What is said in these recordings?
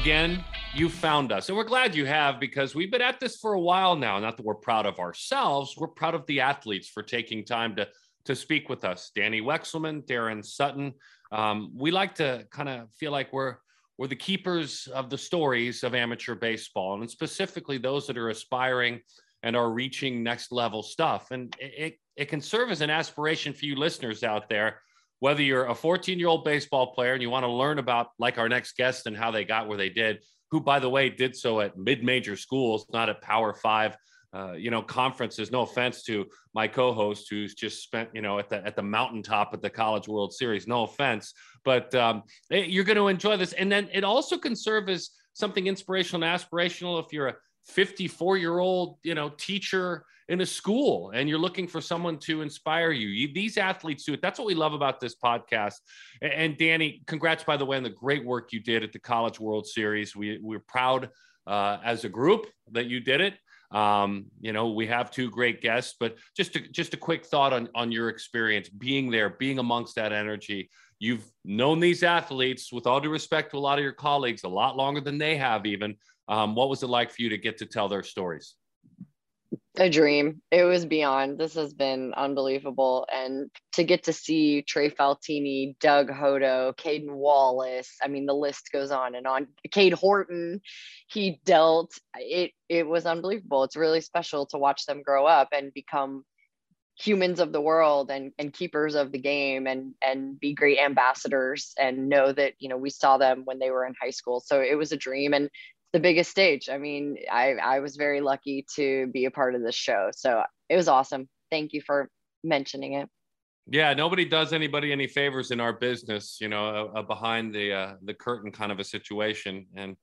again, you found us. And we're glad you have because we've been at this for a while now. Not that we're proud of ourselves, we're proud of the athletes for taking time to, to speak with us. Dani Wexelman, Daron Sutton. Um, we like to kind of feel like we're we're the keepers of the stories of amateur baseball, and specifically those that are aspiring and are reaching next level stuff. And it, it can serve as an aspiration for you listeners out there whether you're a 14 year old baseball player and you want to learn about like our next guest and how they got where they did who by the way did so at mid-major schools not at power five uh, you know conferences. No offense to my co-host who's just spent you know at the at the mountaintop at the college world series. No offense but um, you're going to enjoy this. And then it also can serve as something inspirational and aspirational if you're a 54 year old you know teacher in a school and you're looking for someone to inspire you. you. These athletes do it. That's what we love about this podcast. And, Dani, congrats, by the way, on the great work you did at the College World Series. We, we're proud uh, as a group that you did it. Um, you know, we have two great guests, but just a, just a quick thought on, on your experience being there, being amongst that energy. You've known these athletes, with all due respect to a lot of your colleagues, a lot longer than they have even. Um, what was it like for you to get to tell their stories? A dream. It was beyond. This has been unbelievable. And to get to see Trey Faltine, Doug Hodo, Cayden Wallace, I mean, the list goes on and on. Cade Horton, he dealt, it, it was unbelievable. It's really special to watch them grow up and become humans of the world and, and keepers of the game and, and be great ambassadors and know that, you know, we saw them when they were in high school. So it was a dream. And the biggest stage. I mean, I, I was very lucky to be a part of this show. So it was awesome. Thank you for mentioning it. Yeah, nobody does anybody any favors in our business, you know, a, a behind the uh, the curtain kind of a situation. And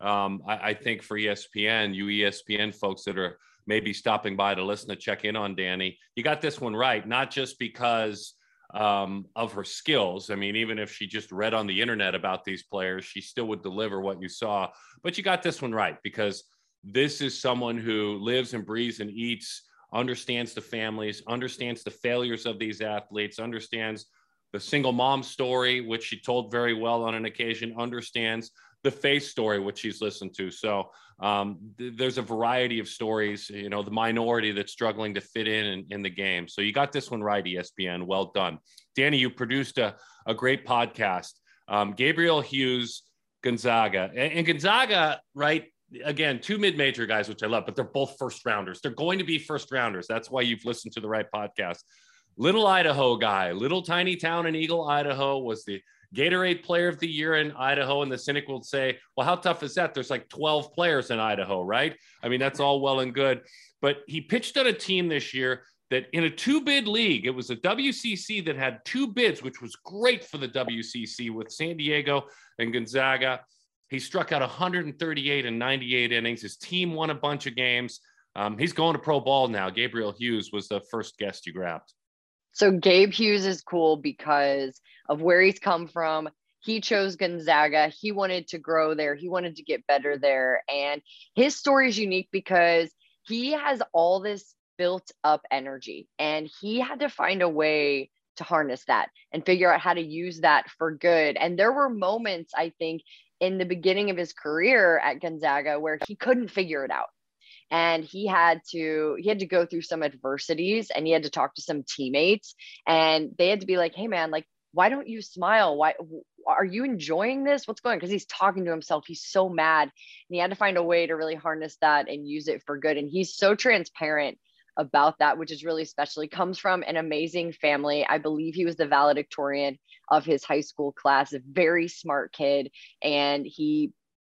um, I, I, think for ESPN, you ESPN folks that are maybe stopping by to listen to check in on Dani, you got this one right. Not just because um, of her skills. I mean, even if she just read on the internet about these players, she still would deliver what you saw. But you got this one right because this is someone who lives and breathes and eats, understands the families, understands the failures of these athletes, understands the single mom story, which she told very well on an occasion, understands the face story, which she's listened to. So um, th- there's a variety of stories, you know, the minority that's struggling to fit in, in, in the game. So you got this one right, ESPN. Well done. Dani, you produced a, a great podcast. Um, Gabriel Hughes, Gonzaga. And, and Gonzaga, right? Again, two mid major guys, which I love, but they're both first rounders. They're going to be first rounders. That's why you've listened to the right podcast. Little Idaho guy, little tiny town in Eagle, Idaho was the Gatorade Player of the Year in Idaho, and the cynic will say, "Well, how tough is that? There's like 12 players in Idaho, right? I mean, that's all well and good." But he pitched on a team this year that, in a two-bid league, it was a WCC that had two bids, which was great for the WCC with San Diego and Gonzaga. He struck out 138 and 98 innings. His team won a bunch of games. Um, he's going to pro ball now. Gabriel Hughes was the first guest you grabbed. So Gabe Hughes is cool because of where he's come from. He chose Gonzaga. He wanted to grow there. He wanted to get better there. And his story is unique because he has all this built up energy and he had to find a way to harness that and figure out how to use that for good. And there were moments, I think, in the beginning of his career at Gonzaga where he couldn't figure it out and he had to he had to go through some adversities and he had to talk to some teammates and they had to be like hey man like why don't you smile? Why are you enjoying this? What's going because he's talking to himself. He's so mad and he had to find a way to really harness that and use it for good. And he's so transparent about that which is really special. He comes from an amazing family. I believe he was the valedictorian of his high school class a very smart kid and he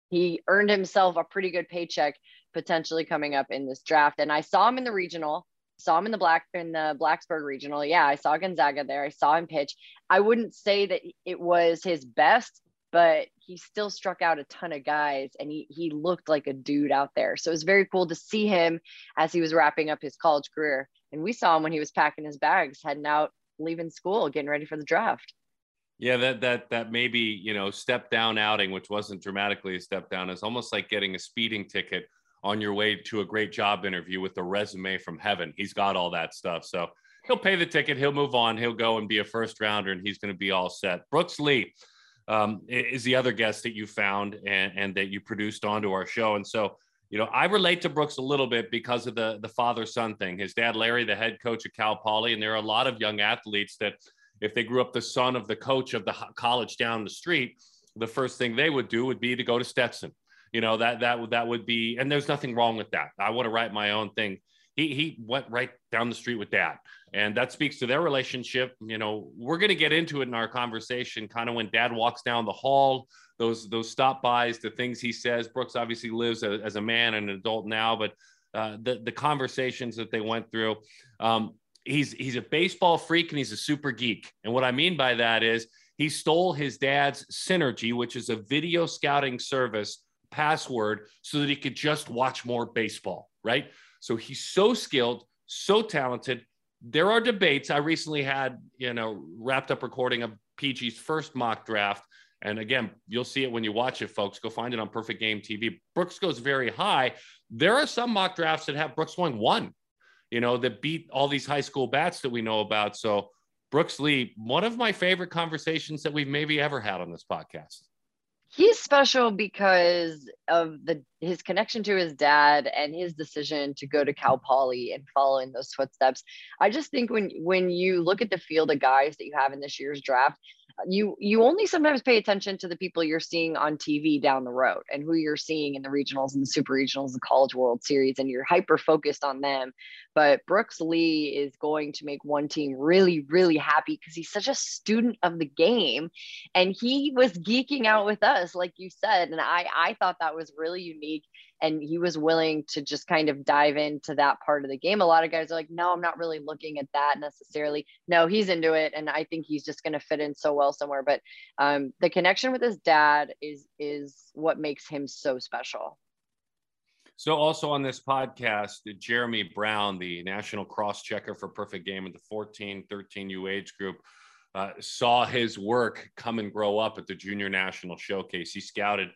he earned himself a pretty good paycheck potentially coming up in this draft. And I saw him in the regional, saw him in the black in the Blacksburg regional. Yeah, I saw Gonzaga there. I saw him pitch. I wouldn't say that it was his best, but he still struck out a ton of guys and he he looked like a dude out there. So it was very cool to see him as he was wrapping up his college career. And we saw him when he was packing his bags, heading out, leaving school, getting ready for the draft. Yeah, that that that maybe you know step down outing, which wasn't dramatically a step down, is almost like getting a speeding ticket on your way to a great job interview with a resume from heaven. He's got all that stuff. So he'll pay the ticket, he'll move on, he'll go and be a first rounder, and he's going to be all set. Brooks Lee, um, is the other guest that you found and, and that you produced onto our show. And so, you know, I relate to Brooks a little bit because of the the father son thing. His dad, Larry, the head coach at Cal Poly, and there are a lot of young athletes that, if they grew up the son of the coach of the college down the street, the first thing they would do would be to go to Stetson. You know that that that would be, and there's nothing wrong with that. I want to write my own thing. He he went right down the street with dad, and that speaks to their relationship. You know, we're going to get into it in our conversation, kind of when dad walks down the hall, those those stop bys, the things he says. Brooks obviously lives as, as a man and an adult now, but uh, the the conversations that they went through. Um, he's he's a baseball freak and he's a super geek, and what I mean by that is he stole his dad's Synergy, which is a video scouting service password, so that he could just watch more baseball, right? So he's so skilled, so talented. There are debates. I recently had, you know, wrapped up recording of PG's first mock draft. And again, you'll see it when you watch it, folks. Go find it on Perfect Game TV. Brooks goes very high. There are some mock drafts that have Brooks going one, you know, that beat all these high school bats that we know about. So Brooks Lee, one of my favorite conversations that we've maybe ever had on this podcast. He's special because of the his connection to his dad and his decision to go to Cal Poly and follow in those footsteps. I just think when when you look at the field of guys that you have in this year's draft, you you only sometimes pay attention to the people you're seeing on TV down the road and who you're seeing in the regionals and the super regionals, the college world series, and you're hyper focused on them. But Brooks Lee is going to make one team really, really happy because he's such a student of the game. And he was geeking out with us, like you said. And I I thought that was really unique and he was willing to just kind of dive into that part of the game. A lot of guys are like, no, I'm not really looking at that necessarily. No, he's into it, and I think he's just going to fit in so well somewhere. But um, the connection with his dad is is what makes him so special. So, also on this podcast, Jeremy Brown, the national cross checker for Perfect Game of the 14 13 U age group, uh, saw his work come and grow up at the Junior National Showcase. He scouted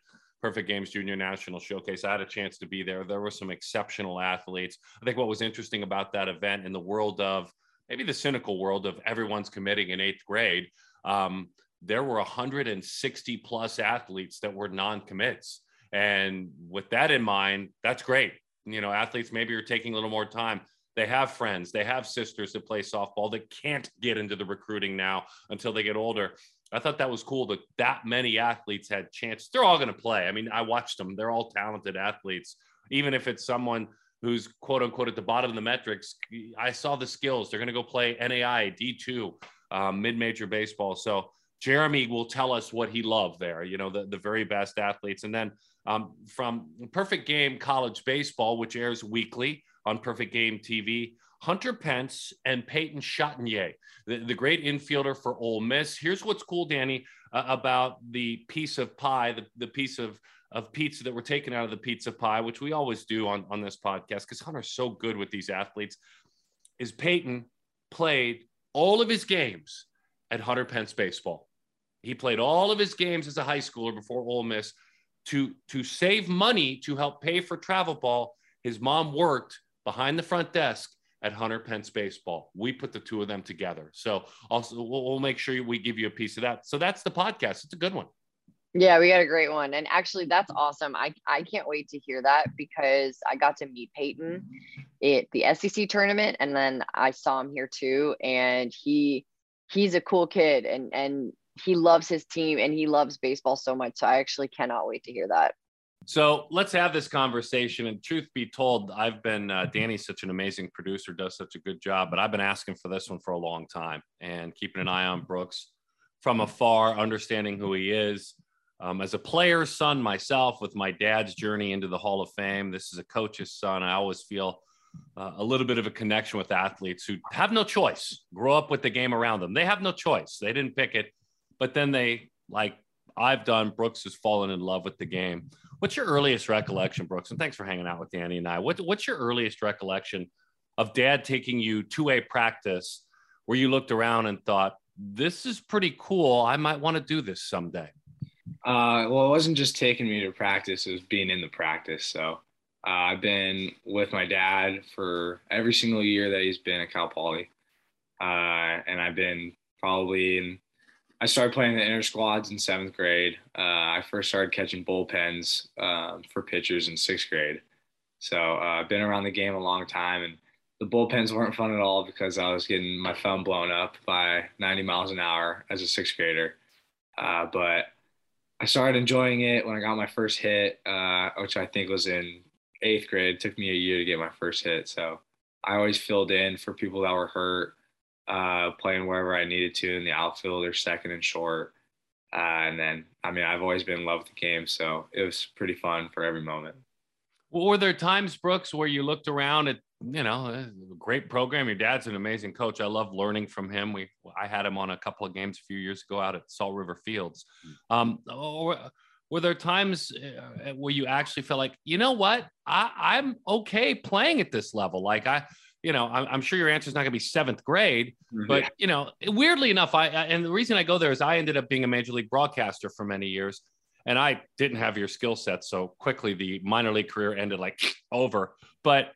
Perfect Games Junior National Showcase. I had a chance to be there. There were some exceptional athletes. I think what was interesting about that event in the world of maybe the cynical world of everyone's committing in eighth grade, um, there were 160 plus athletes that were non commits. And with that in mind, that's great. You know, athletes maybe are taking a little more time. They have friends, they have sisters that play softball that can't get into the recruiting now until they get older. I thought that was cool that that many athletes had chances. They're all going to play. I mean, I watched them. They're all talented athletes. Even if it's someone who's quote unquote at the bottom of the metrics, I saw the skills. They're going to go play NAI, D2, um, mid major baseball. So Jeremy will tell us what he loved there, you know, the, the very best athletes. And then um, from Perfect Game College Baseball, which airs weekly on Perfect Game TV, Hunter Pence and Peyton Chatagnier, the, the great infielder for Ole Miss. Here's what's cool, Dani, uh, about the piece of pie, the, the piece of, of pizza that we're taking out of the pizza pie, which we always do on, on this podcast because Hunter's so good with these athletes, is Peyton played all of his games at Hunter Pence Baseball. He played all of his games as a high schooler before Ole Miss to, to save money to help pay for travel ball. His mom worked behind the front desk at Hunter Pence Baseball. We put the two of them together. So also we'll, we'll make sure we give you a piece of that. So that's the podcast. It's a good one. Yeah, we got a great one. And actually that's awesome. I, I can't wait to hear that because I got to meet Peyton at the SEC tournament and then I saw him here too. And he he's a cool kid and and he loves his team and he loves baseball so much. So I actually cannot wait to hear that. So let's have this conversation. And truth be told, I've been uh, Dani's such an amazing producer, does such a good job, but I've been asking for this one for a long time and keeping an eye on Brooks from afar, understanding who he is. Um, as a player's son myself, with my dad's journey into the Hall of Fame, this is a coach's son. I always feel uh, a little bit of a connection with athletes who have no choice, grow up with the game around them. They have no choice. They didn't pick it, but then they, like I've done, Brooks has fallen in love with the game. What's your earliest recollection, Brooks? And thanks for hanging out with Dani and I. What, what's your earliest recollection of dad taking you to a practice where you looked around and thought, this is pretty cool. I might want to do this someday? Uh, well, it wasn't just taking me to practice, it was being in the practice. So uh, I've been with my dad for every single year that he's been at Cal Poly. Uh, and I've been probably in, I started playing the inter squads in seventh grade. Uh, I first started catching bullpens um, for pitchers in sixth grade. So uh, I've been around the game a long time, and the bullpens weren't fun at all because I was getting my thumb blown up by 90 miles an hour as a sixth grader. Uh, but I started enjoying it when I got my first hit, uh, which I think was in eighth grade. It took me a year to get my first hit. So I always filled in for people that were hurt, uh, playing wherever I needed to in the outfield or second and short. Uh, and then, I mean, I've always been in love with the game. So it was pretty fun for every moment. Well, were there times, Brooks, where you looked around at you know, a great program. Your dad's an amazing coach. I love learning from him. We, I had him on a couple of games a few years ago out at Salt River Fields. Mm. Um, or, were there times uh, where you actually felt like, you know what, I, I, am okay playing at this level? Like I, you know, I'm, I'm sure your answer is not going to be seventh grade, mm-hmm. but you know, weirdly enough, I, and the reason I go there is I ended up being a major league broadcaster for many years, and I didn't have your skill set, so quickly the minor league career ended like over. But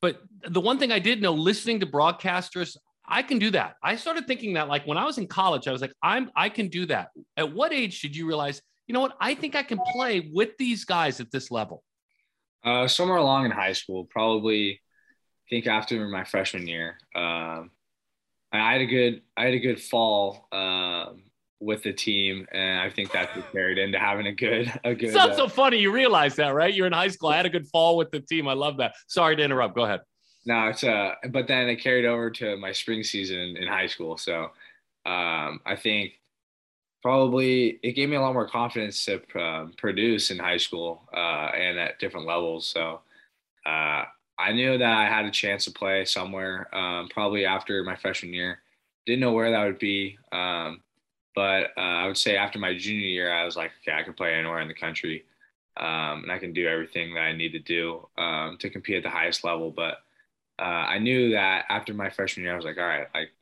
but the one thing I did know listening to broadcasters, I can do that. I started thinking that like when I was in college, I was like, I'm I can do that. At what age did you realize, you know what, I think I can play with these guys at this level? Uh, somewhere along in high school, probably I think after my freshman year. Um, I had a good I had a good fall um, with the team, and I think that carried into having a good a good. It's not uh, so funny. You realize that, right? You're in high school. I had a good fall with the team. I love that. Sorry to interrupt. Go ahead. No, it's uh, but then it carried over to my spring season in high school. So um, I think probably it gave me a lot more confidence to uh, produce in high school uh, and at different levels. So uh, I knew that I had a chance to play somewhere, um, probably after my freshman year. Didn't know where that would be. Um, but uh, I would say after my junior year, I was like, okay, I can play anywhere in the country, um, and I can do everything that I need to do um, to compete at the highest level. But uh, I knew that after my freshman year, I was like, all right, like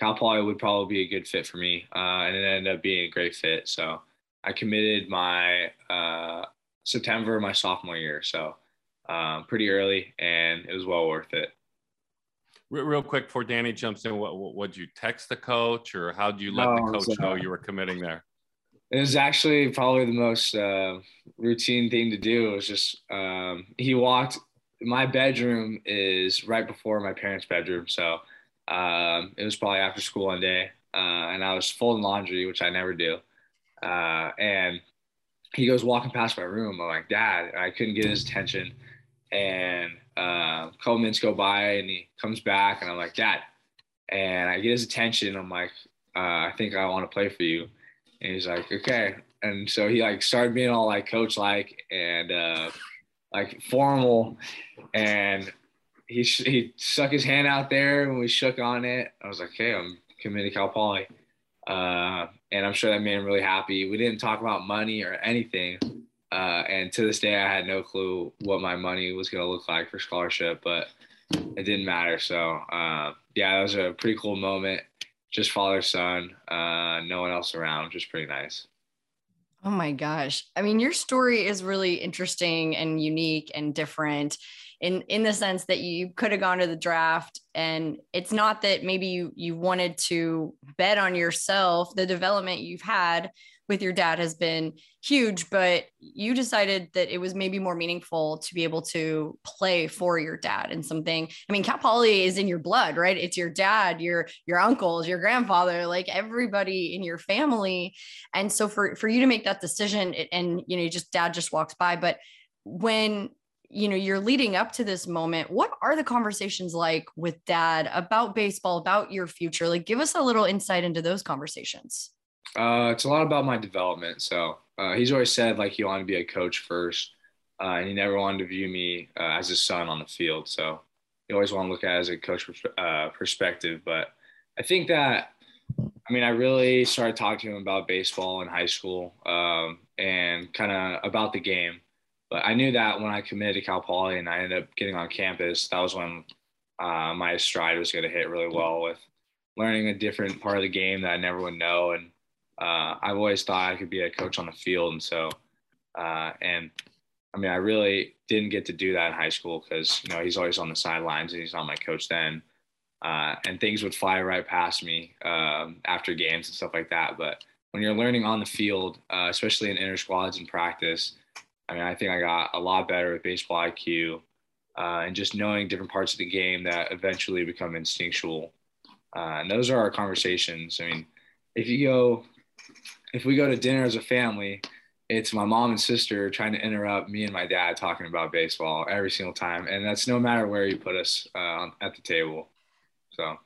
Cal Poly would probably be a good fit for me, uh, and it ended up being a great fit. So I committed my uh, September my sophomore year, so um, pretty early, and it was well worth it real quick before Dani jumps in, what would you text the coach or how did you let the coach know you were committing there? It was actually probably the most uh, routine thing to do. It was just um, he walked. My bedroom is right before my parents' bedroom, so um, it was probably after school one day, uh, and I was folding laundry, which I never do. Uh, and he goes walking past my room. I'm like, Dad. I couldn't get his attention, and uh, a couple minutes go by and he comes back and I'm like, Dad. And I get his attention. I'm like, uh, I think I want to play for you. And he's like, okay. And so he like started being all like coach like and uh, like formal. And he, he stuck his hand out there and we shook on it. I was like, hey, I'm committed to Cal Poly. Uh, and I'm sure that made him really happy. We didn't talk about money or anything. Uh, and to this day, I had no clue what my money was going to look like for scholarship, but it didn't matter. So, uh, yeah, that was a pretty cool moment. Just father son, uh, no one else around, just pretty nice. Oh my gosh. I mean, your story is really interesting and unique and different in in the sense that you could have gone to the draft and it's not that maybe you you wanted to bet on yourself the development you've had with your dad has been huge, but you decided that it was maybe more meaningful to be able to play for your dad and something. I mean, Cal Poly is in your blood, right? It's your dad, your your uncles, your grandfather, like everybody in your family. And so for for you to make that decision and you know, just dad just walks by, but when you know you're leading up to this moment what are the conversations like with dad about baseball about your future like give us a little insight into those conversations uh, it's a lot about my development. So uh, he's always said like he wanted to be a coach first, uh, and he never wanted to view me uh, as his son on the field. So he always wanted to look at it as a coach uh, perspective. But I think that I mean I really started talking to him about baseball in high school um, and kind of about the game. But I knew that when I committed to Cal Poly and I ended up getting on campus, that was when uh, my stride was going to hit really well with learning a different part of the game that I never would know and uh, I've always thought I could be a coach on the field. And so, uh, and I mean, I really didn't get to do that in high school because, you know, he's always on the sidelines and he's not my coach then. Uh, and things would fly right past me um, after games and stuff like that. But when you're learning on the field, uh, especially in inter squads and practice, I mean, I think I got a lot better with baseball IQ uh, and just knowing different parts of the game that eventually become instinctual. Uh, and those are our conversations. I mean, if you go, if we go to dinner as a family, it's my mom and sister trying to interrupt me and my dad talking about baseball every single time, and that's no matter where you put us uh, at the table. So.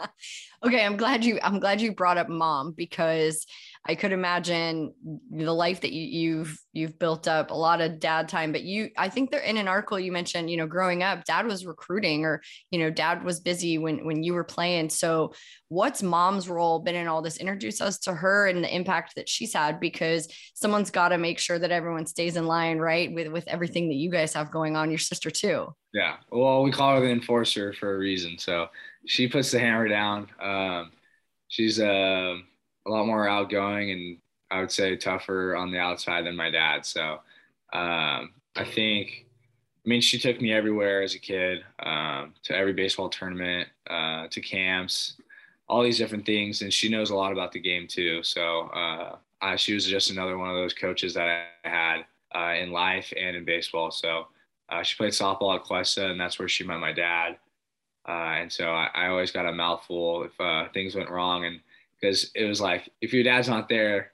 okay, I'm glad you I'm glad you brought up mom because I could imagine the life that you, you've you've built up a lot of dad time. But you, I think they're in an article you mentioned. You know, growing up, dad was recruiting, or you know, dad was busy when when you were playing. So, what's mom's role been in all this? Introduce us to her and the impact that she's had, because someone's got to make sure that everyone stays in line, right? With with everything that you guys have going on. Your sister too. Yeah. Well, we call her the enforcer for a reason. So she puts the hammer down. Um, she's uh, a lot more outgoing and I would say tougher on the outside than my dad. So um, I think, I mean, she took me everywhere as a kid um, to every baseball tournament, uh, to camps, all these different things. And she knows a lot about the game too. So uh, I, she was just another one of those coaches that I had uh, in life and in baseball. So uh, she played softball at Cuesta, and that's where she met my dad. Uh, and so I, I, always got a mouthful if uh, things went wrong. And because it was like if your dad's not there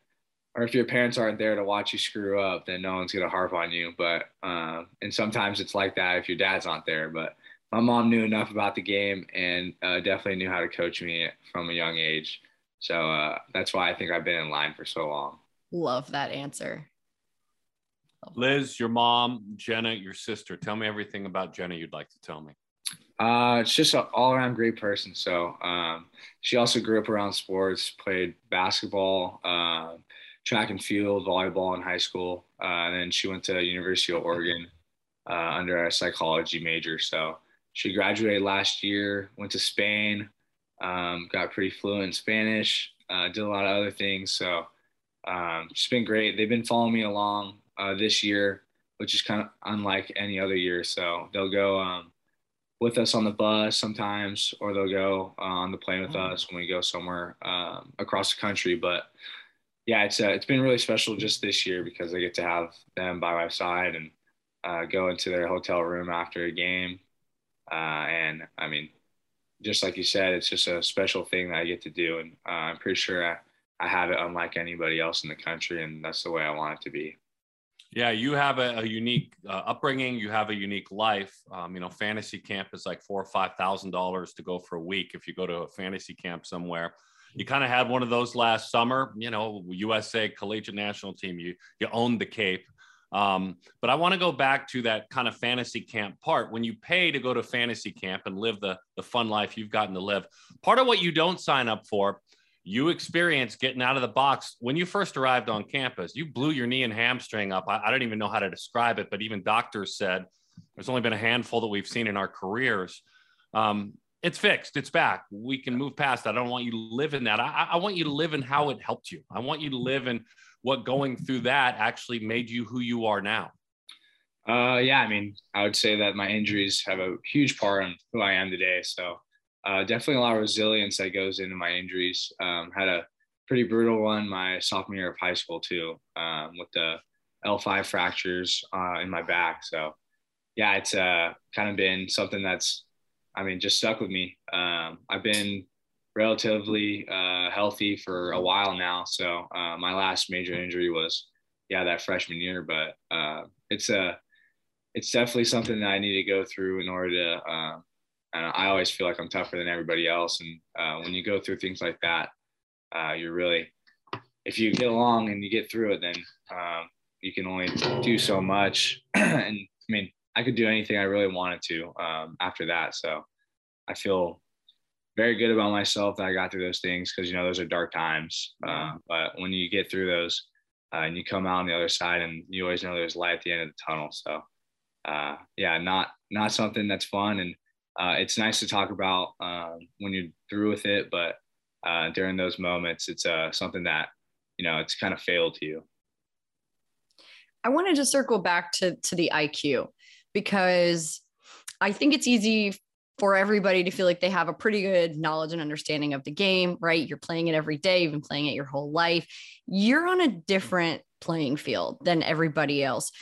or if your parents aren't there to watch you screw up then no one's going to harp on you. But uh, and sometimes it's like that if your dad's not there. But my mom knew enough about the game and uh, definitely knew how to coach me from a young age. So uh, that's why i think i've been in line for so long. Love that answer. Liz your mom jenna your sister tell me everything about jenna you'd like to tell me uh, it's just an all around great person. So um, she also grew up around sports, played basketball, uh, track and field, volleyball in high school. Uh, and then she went to University of Oregon uh, under a psychology major. So she graduated last year, went to Spain, um, got pretty fluent in Spanish, uh, did a lot of other things. So um, it's been great. They've been following me along uh, this year, which is kind of unlike any other year. So they'll go. With us on the bus sometimes, or they'll go uh, on the plane with us when we go somewhere um, across the country. But yeah, it's uh, it's been really special just this year because I get to have them by my side and uh, go into their hotel room after a game. Uh, and I mean, just like you said, it's just a special thing that I get to do, and uh, I'm pretty sure I, I have it unlike anybody else in the country, and that's the way I want it to be. Yeah, you have a, a unique uh, upbringing. You have a unique life. Um, you know, fantasy camp is like four or five thousand dollars to go for a week if you go to a fantasy camp somewhere. You kind of had one of those last summer. You know, USA collegiate national team. You you owned the Cape. Um, but I want to go back to that kind of fantasy camp part. When you pay to go to fantasy camp and live the the fun life you've gotten to live, part of what you don't sign up for you experienced getting out of the box when you first arrived on campus. You blew your knee and hamstring up. I, I, don't even know how to describe it, but even doctors said there's only been a handful that we've seen in our careers. Um, it's fixed. It's back. We can move past that. I don't want you to live in that. I, I want you to live in how it helped you. I want you to live in what going through that actually made you who you are now. Uh, yeah, I mean, I would say that my injuries have a huge part on who I am today. So uh, definitely a lot of resilience that goes into my injuries. Um, had a pretty brutal one my sophomore year of high school too, um, with the L5 fractures uh, in my back. So yeah, it's uh, kind of been something that's, I mean, just stuck with me. Um, I've been relatively uh, healthy for a while now. So uh, my last major injury was, yeah, that freshman year. But uh, it's a, it's definitely something that I need to go through in order to uh, and I always feel like I'm tougher than everybody else. And uh, when you go through things like that, uh, you're really, if you get along and you get through it, then um, you can only do so much. and I mean, I could do anything I really wanted to um, after that. So I feel very good about myself that I got through those things because, you know, those are dark times. Uh, but when you get through those uh, and you come out on the other side and you always know there's light at the end of the tunnel. So uh, yeah, not, not something that's fun. And uh, it's nice to talk about um, when you're through with it, but uh, during those moments, it's uh, something that you know it's kind of failed to you. I wanted to circle back to to the IQ because I think it's easy for everybody to feel like they have a pretty good knowledge and understanding of the game, right? You're playing it every day, you've been playing it your whole life. You're on a different playing field than everybody else.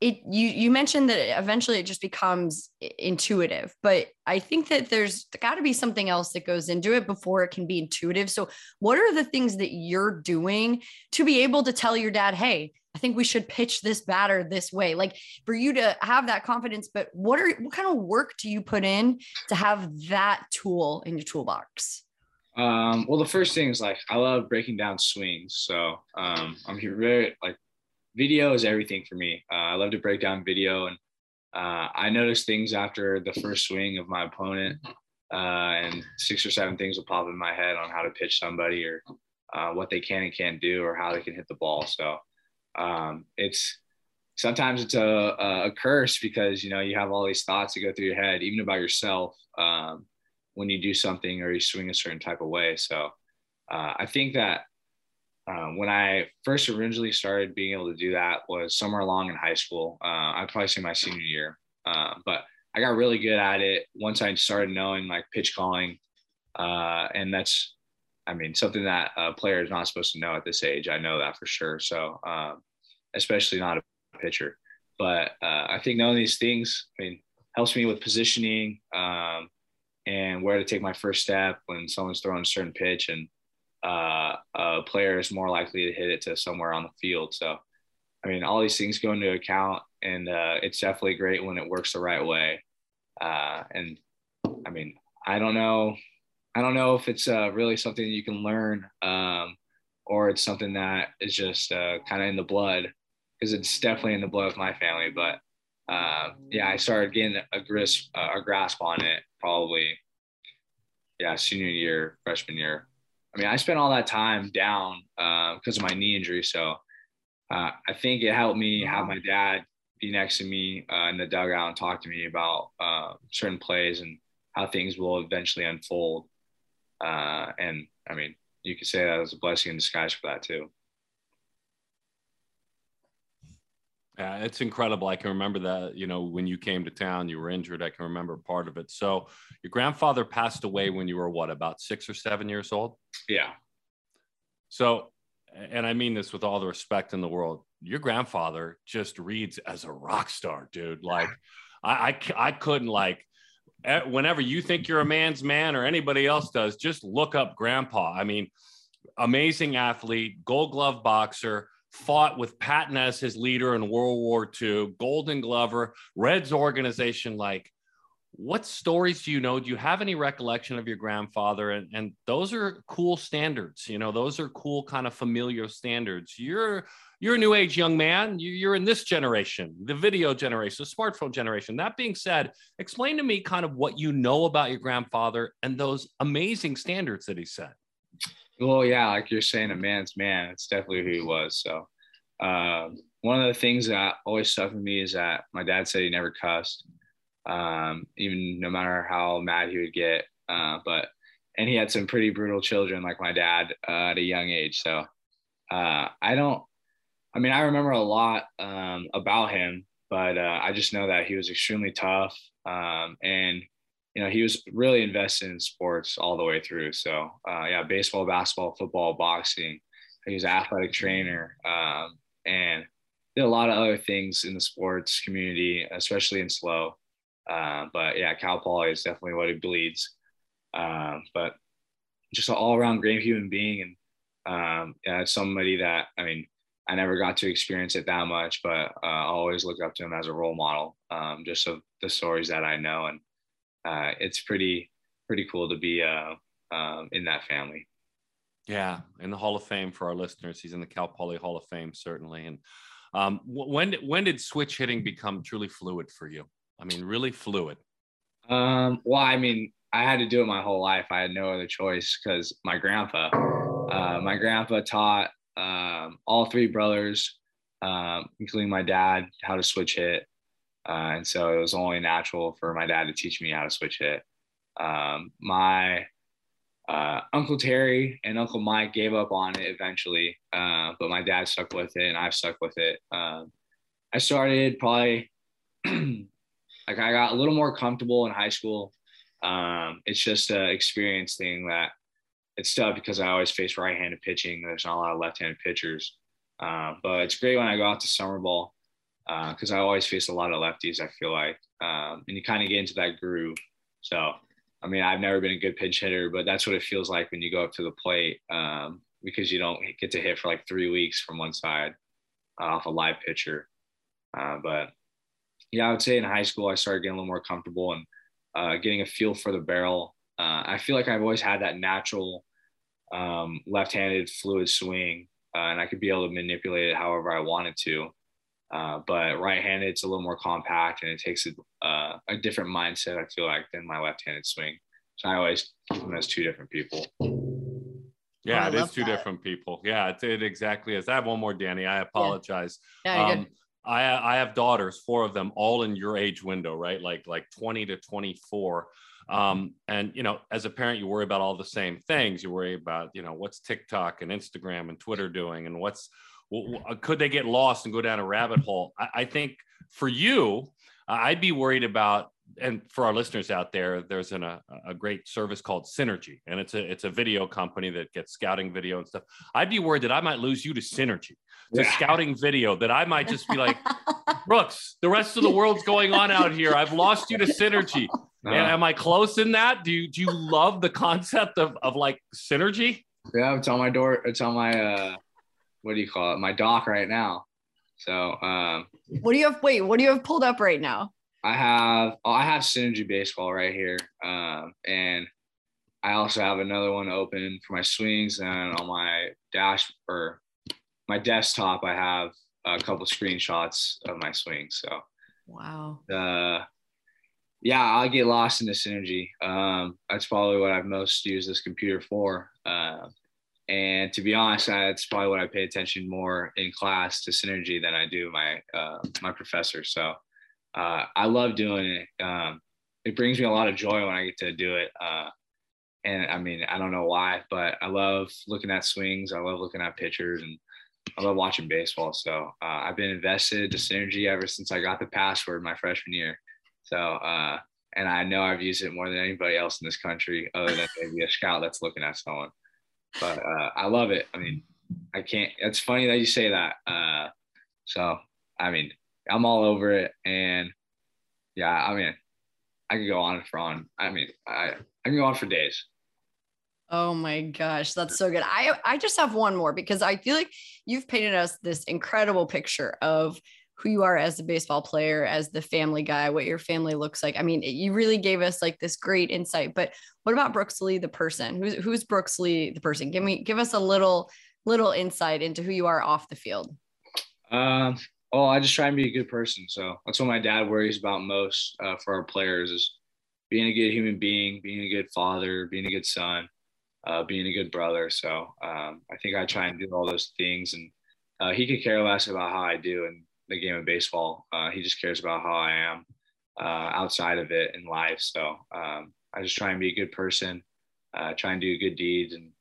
It you you mentioned that eventually it just becomes intuitive, but I think that there's got to be something else that goes into it before it can be intuitive. So, what are the things that you're doing to be able to tell your dad, "Hey, I think we should pitch this batter this way. Like for you to have that confidence, but what are what kind of work do you put in to have that tool in your toolbox? Um, well, the first thing is like I love breaking down swings. So um, I'm here very like video is everything for me. Uh, I love to break down video, and uh, I notice things after the first swing of my opponent, uh, and six or seven things will pop in my head on how to pitch somebody or uh, what they can and can't do or how they can hit the ball. So um, it's sometimes it's a, a curse because you know you have all these thoughts that go through your head even about yourself um, when you do something or you swing a certain type of way so uh, i think that um, when i first originally started being able to do that was somewhere along in high school uh, i'd probably say my senior year uh, but i got really good at it once i started knowing like pitch calling uh, and that's I mean, something that a player is not supposed to know at this age. I know that for sure. So, um, especially not a pitcher. But uh, I think knowing these things, I mean, helps me with positioning um, and where to take my first step when someone's throwing a certain pitch, and uh, a player is more likely to hit it to somewhere on the field. So, I mean, all these things go into account, and uh, it's definitely great when it works the right way. Uh, and I mean, I don't know I don't know if it's uh, really something you can learn um, or it's something that is just uh, kind of in the blood because it's definitely in the blood of my family. But uh, yeah, I started getting a grasp, a grasp on it probably, yeah, senior year, freshman year. I mean, I spent all that time down because uh, of my knee injury. So uh, I think it helped me have my dad be next to me uh, in the dugout and talk to me about certain plays and how things will eventually unfold. Uh, and I mean, you could say that was a blessing in disguise for that too. Yeah, it's incredible. I can remember that, you know, when you came to town, you were injured. I can remember part of it. So your grandfather passed away when you were what, about six or seven years old? Yeah. So, and I mean this with all the respect in the world, your grandfather just reads as a rock star, dude. Like, I, I, I couldn't like eh, whenever you think you're a man's man or anybody else does, just look up grandpa. I mean, amazing athlete, gold glove boxer, fought with Patton as his leader in World War II, Golden Glover, Reds organization. Like, what stories do you know? Do you have any recollection of your grandfather? And, and those are cool standards. You know, those are cool, kind of familiar standards. You're you're a new age young man. You're in this generation, the video generation, the smartphone generation. That being said, explain to me kind of what you know about your grandfather and those amazing standards that he set. Well, yeah, like you're saying, a man's man. It's definitely who he was. So, um, one of the things that always stuck with me is that my dad said he never cussed um, even no matter how mad he would get. Uh, but and he had some pretty brutal children like my dad uh, at a young age. So uh, I don't. I mean, I remember a lot um, about him, but uh, I just know that he was extremely tough, um, and you know he was really invested in sports all the way through. So uh, yeah, baseball, basketball, football, boxing. He was an athletic trainer, um, and did a lot of other things in the sports community, especially in SLO. Uh, but yeah, Cal Poly is definitely what he bleeds. Um, but just an all around great human being. And um, yeah, somebody that, I mean, I never got to experience it that much, but uh, I always look up to him as a role model, um, just of the stories that I know. And uh, it's pretty, pretty cool to be uh, um, in that family. Yeah, in the Hall of Fame for our listeners, he's in the Cal Poly Hall of Fame certainly. And um, when when did switch hitting become truly fluid for you? I mean, really fluid. Um, well, I mean, I had to do it my whole life. I had no other choice because my grandpa, uh, my grandpa taught um, all three brothers, um, including my dad, how to switch hit. Uh, and so it was only natural for my dad to teach me how to switch hit. Um, my uh, Uncle Terry and Uncle Mike gave up on it eventually, uh, but my dad stuck with it and I've stuck with it. Um, I started probably like I got a little more comfortable in high school Um, it's just an experience thing that it's tough because I always face right-handed pitching. There's not a lot of left-handed pitchers, uh, but it's great when I go out to summer ball because uh, I always face a lot of lefties. I feel like, um, and you kind of get into that groove. So, I mean, I've never been a good pinch hitter, but that's what it feels like when you go up to the plate um, because you don't get to hit for like three weeks from one side uh, off a live pitcher. Uh, but yeah, I would say in high school I started getting a little more comfortable and uh, getting a feel for the barrel. Uh, I feel like I've always had that natural um, left-handed fluid swing, uh, and I could be able to manipulate it however I wanted to. Uh, but right-handed, it's a little more compact, and it takes a, uh, a different mindset. I feel like than my left-handed swing. So I always keep them as two different people. Yeah, oh, it is two that. different people. Yeah, it, it exactly is. I have one more, Dani. I apologize. Yeah. No, um, I I have daughters, four of them, all in your age window, right? Like like 20 to 24. Um, and you know, as a parent, you worry about all the same things. You worry about, you know, what's TikTok and Instagram and Twitter doing, and what's well, could they get lost and go down a rabbit hole? I, I think for you, I'd be worried about and for our listeners out there, there's an, a, a great service called Synergy, and it's a it's a video company that gets scouting video and stuff. I'd be worried that I might lose you to Synergy, to yeah. scouting video, that I might just be like, Brooks, the rest of the world's going on out here. I've lost you to Synergy. Uh, and am I close in that? Do you do you love the concept of of like Synergy? Yeah, it's on my door. It's on my uh, what do you call it? My dock right now. So um, what do you have? Wait, what do you have pulled up right now? I have oh, I have Synergy Baseball right here, um, and I also have another one open for my swings, and on my dash or my desktop, I have a couple screenshots of my swings. So wow. Uh, yeah, I get lost in the Synergy. Um, that's probably what I've most used this computer for. Uh, and to be honest, that's probably what I pay attention more in class to Synergy than I do my uh, my professor. So uh, I love doing it. Um, it brings me a lot of joy when I get to do it. Uh, and I mean, I don't know why, but I love looking at swings. I love looking at pitchers, and I love watching baseball. So uh, I've been invested to Synergy ever since I got the password my freshman year. So uh, and I know I've used it more than anybody else in this country, other than maybe a scout that's looking at someone. But uh, I love it. I mean, I can't. It's funny that you say that. Uh, so I mean, I'm all over it. And yeah, I mean, I could go on and on. I mean, I, I can go on for days. Oh my gosh, that's so good. I I just have one more because I feel like you've painted us this incredible picture of who you are as a baseball player, as the family guy, what your family looks like. I mean, you really gave us like this great insight. But what about Brooks Lee, the person? Who's who's Brooks Lee, the person? Give me give us a little little insight into who you are off the field. Um, oh, I just try and be a good person. So that's what my dad worries about most uh, for our players is being a good human being, being a good father, being a good son, uh, being a good brother. So um, I think I try and do all those things, and uh, he could care less about how I do in the game of baseball. Uh, he just cares about how I am uh, outside of it in life. So um, I just try and be a good person, uh, try and do good deeds, and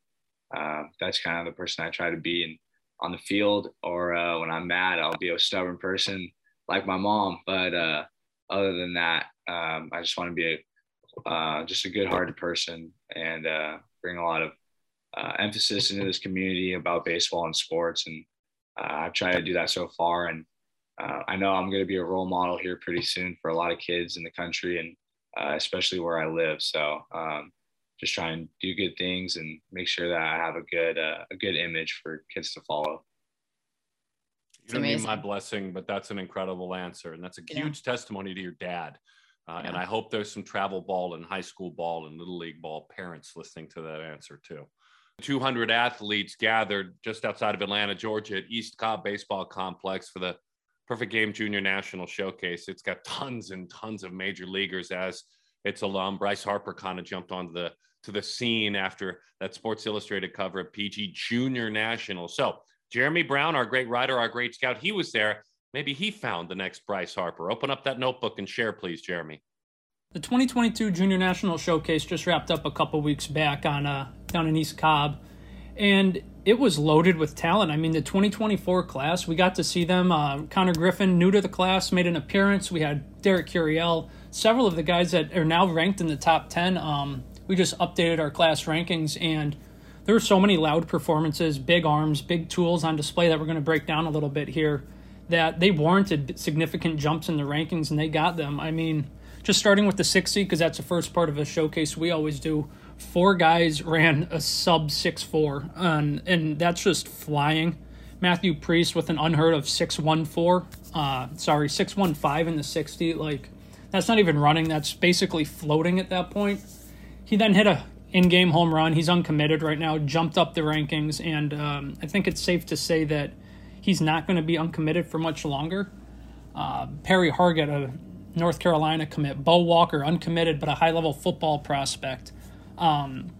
that's kind of the person I try to be. And on the field or uh, when I'm mad, I'll be a stubborn person like my mom. But uh, other than that, um, I just want to be a, uh, just a good-hearted person and uh, bring a lot of uh, emphasis into this community about baseball and sports. And uh, I've tried to do that so far. And I know I'm going to be a role model here pretty soon for a lot of kids in the country and especially where I live. So um, just try and do good things and make sure that I have a good uh, a good image for kids to follow. You don't need my blessing, but that's an incredible answer, and that's a yeah. huge testimony to your dad. Uh, yeah. And I hope there's some travel ball and high school ball and little league ball parents listening to that answer too. 200 athletes gathered just outside of Atlanta, Georgia, at East Cobb Baseball Complex for the Perfect Game Junior National Showcase. It's got tons and tons of major leaguers as its alum. Bryce Harper kind of jumped onto the to the scene after that Sports Illustrated cover of PG Junior National. So Jeremy Brown, our great writer, our great scout, he was there. Maybe he found the next Bryce Harper. Open up that notebook and share, please, Jeremy. The 2022 Junior National Showcase just wrapped up a couple weeks back on uh, down in East Cobb, and it was loaded with talent. I mean, the 2024 class, we got to see them. Uh, Connor Griffin, new to the class, made an appearance. We had Derek Curiel, several of the guys that are now ranked in the top 10. Um, we just updated our class rankings, and there were so many loud performances, big arms, big tools on display that we're going to break down a little bit here that they warranted significant jumps in the rankings, and they got them. I mean, just starting with the 60, because that's the first part of a showcase we always do four guys ran a sub six four, and and that's just flying. Matthew Priest with an unheard of six one four, uh, sorry six one five in the sixty. Like that's not even running. That's basically floating at that point. He then hit a in-game home run. He's uncommitted right now. Jumped up the rankings, and um, I think it's safe to say that he's not going to be uncommitted for much longer. Uh, Perry Hargett, a North Carolina commit. Bo Walker, uncommitted but a high-level football prospect. Um,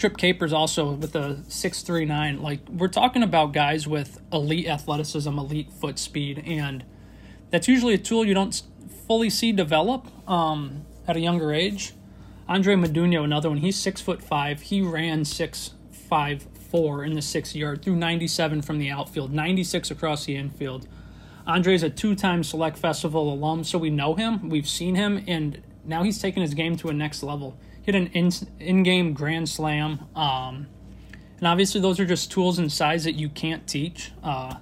Trip Capers also with a 639. Like we're talking about guys with elite athleticism, elite foot speed, and that's usually a tool you don't fully see develop um, at a younger age. Andre Modugno, another one. He's six foot five. He ran six five four in the six yard through 97 from the outfield, 96 across the infield. Andre's a two-time Select Festival alum, so we know him. We've seen him, and now he's taken his game to a next level hit an in, in-game grand slam. Um, and obviously, those are just tools and size that you can't teach. Uh,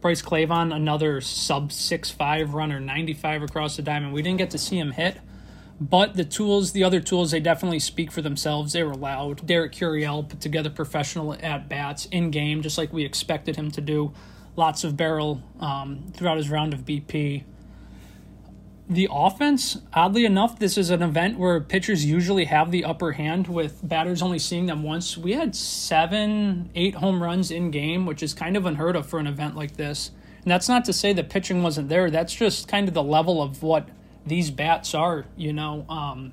Bryce Clavon, another sub six five runner, 95 across the diamond. We didn't get to see him hit, but the tools, the other tools, they definitely speak for themselves. They were loud. Derek Curiel put together professional at bats in game, just like we expected him to do. Lots of barrel um, throughout his round of BP the offense, oddly enough, this is an event where pitchers usually have the upper hand with batters only seeing them once. We had seven, eight home runs in game, which is kind of unheard of for an event like this. And that's not to say the pitching wasn't there. That's just kind of the level of what these bats are. You know, um,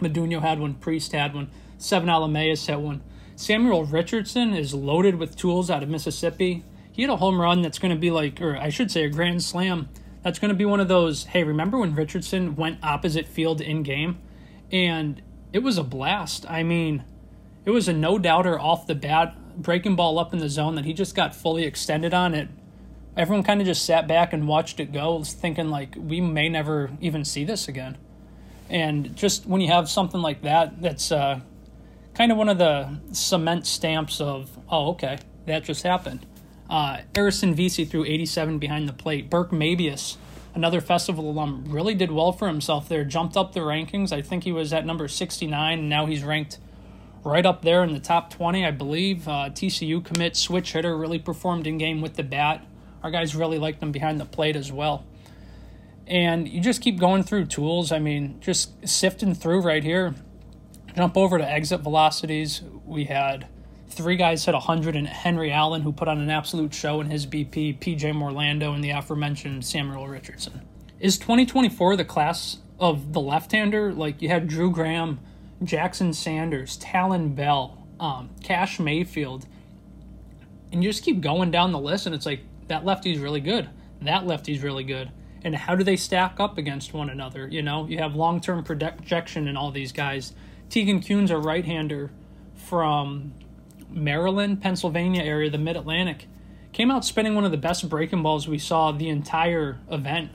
Modugno had one, Priest had one, Seven Alameas had one. Samuel Richardson is loaded with tools out of Mississippi. He had a home run that's going to be like, or I should say, a grand slam that's going to be one of those. Hey, remember when Richardson went opposite field in game, and it was a blast. I mean, it was a no doubter off the bat, breaking ball up in the zone that he just got fully extended on it. Everyone kind of just sat back and watched it go, thinking like we may never even see this again. And just when you have something like that, that's uh, kind of one of the cement stamps of, oh, okay, that just happened. Uh, Harrison Vesey threw 87 behind the plate. Burke Mabius, another festival alum, really did well for himself there. Jumped up the rankings. I think he was at number 69, and now he's ranked right up there in the top 20, I believe. Uh, TCU commit, switch hitter, really performed in game with the bat. Our guys really liked him behind the plate as well. And you just keep going through tools. I mean, just sifting through right here. Jump over to exit velocities. We had Three guys hit 100, and Henry Allen, who put on an absolute show in his BP, PJ Morlando, and the aforementioned Samuel Richardson. Is 2024 the class of the left hander? Like you had Drew Graham, Jackson Sanders, Talon Bell, um, Cash Mayfield, and you just keep going down the list, and it's like that lefty's really good, that lefty's really good. And how do they stack up against one another? You know, you have long term projection in all these guys. Tegan Kuhn's a right hander from Maryland, Pennsylvania area, the Mid Atlantic, came out spinning one of the best breaking balls we saw the entire event,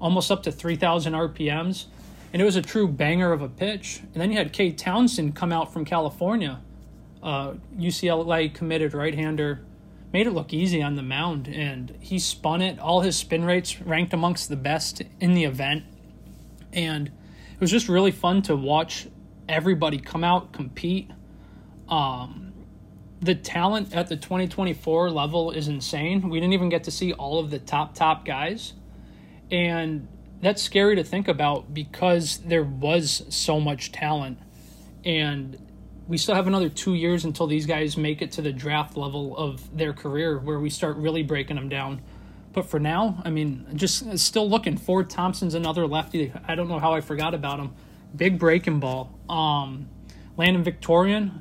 almost up to 3,000 RPMs. And it was a true banger of a pitch. And then you had Cade Townsend come out from California, uh, UCLA committed right hander, made it look easy on the mound. And he spun it. All his spin rates ranked amongst the best in the event. And it was just really fun to watch everybody come out, compete. Um, the talent at the 2024 level is insane. We didn't even get to see all of the top top guys. And that's scary to think about because there was so much talent and we still have another 2 years until these guys make it to the draft level of their career where we start really breaking them down. But for now, I mean, just still looking. Ford Thompson's another lefty. I don't know how I forgot about him. Big breaking ball. Um, Landon Victorian,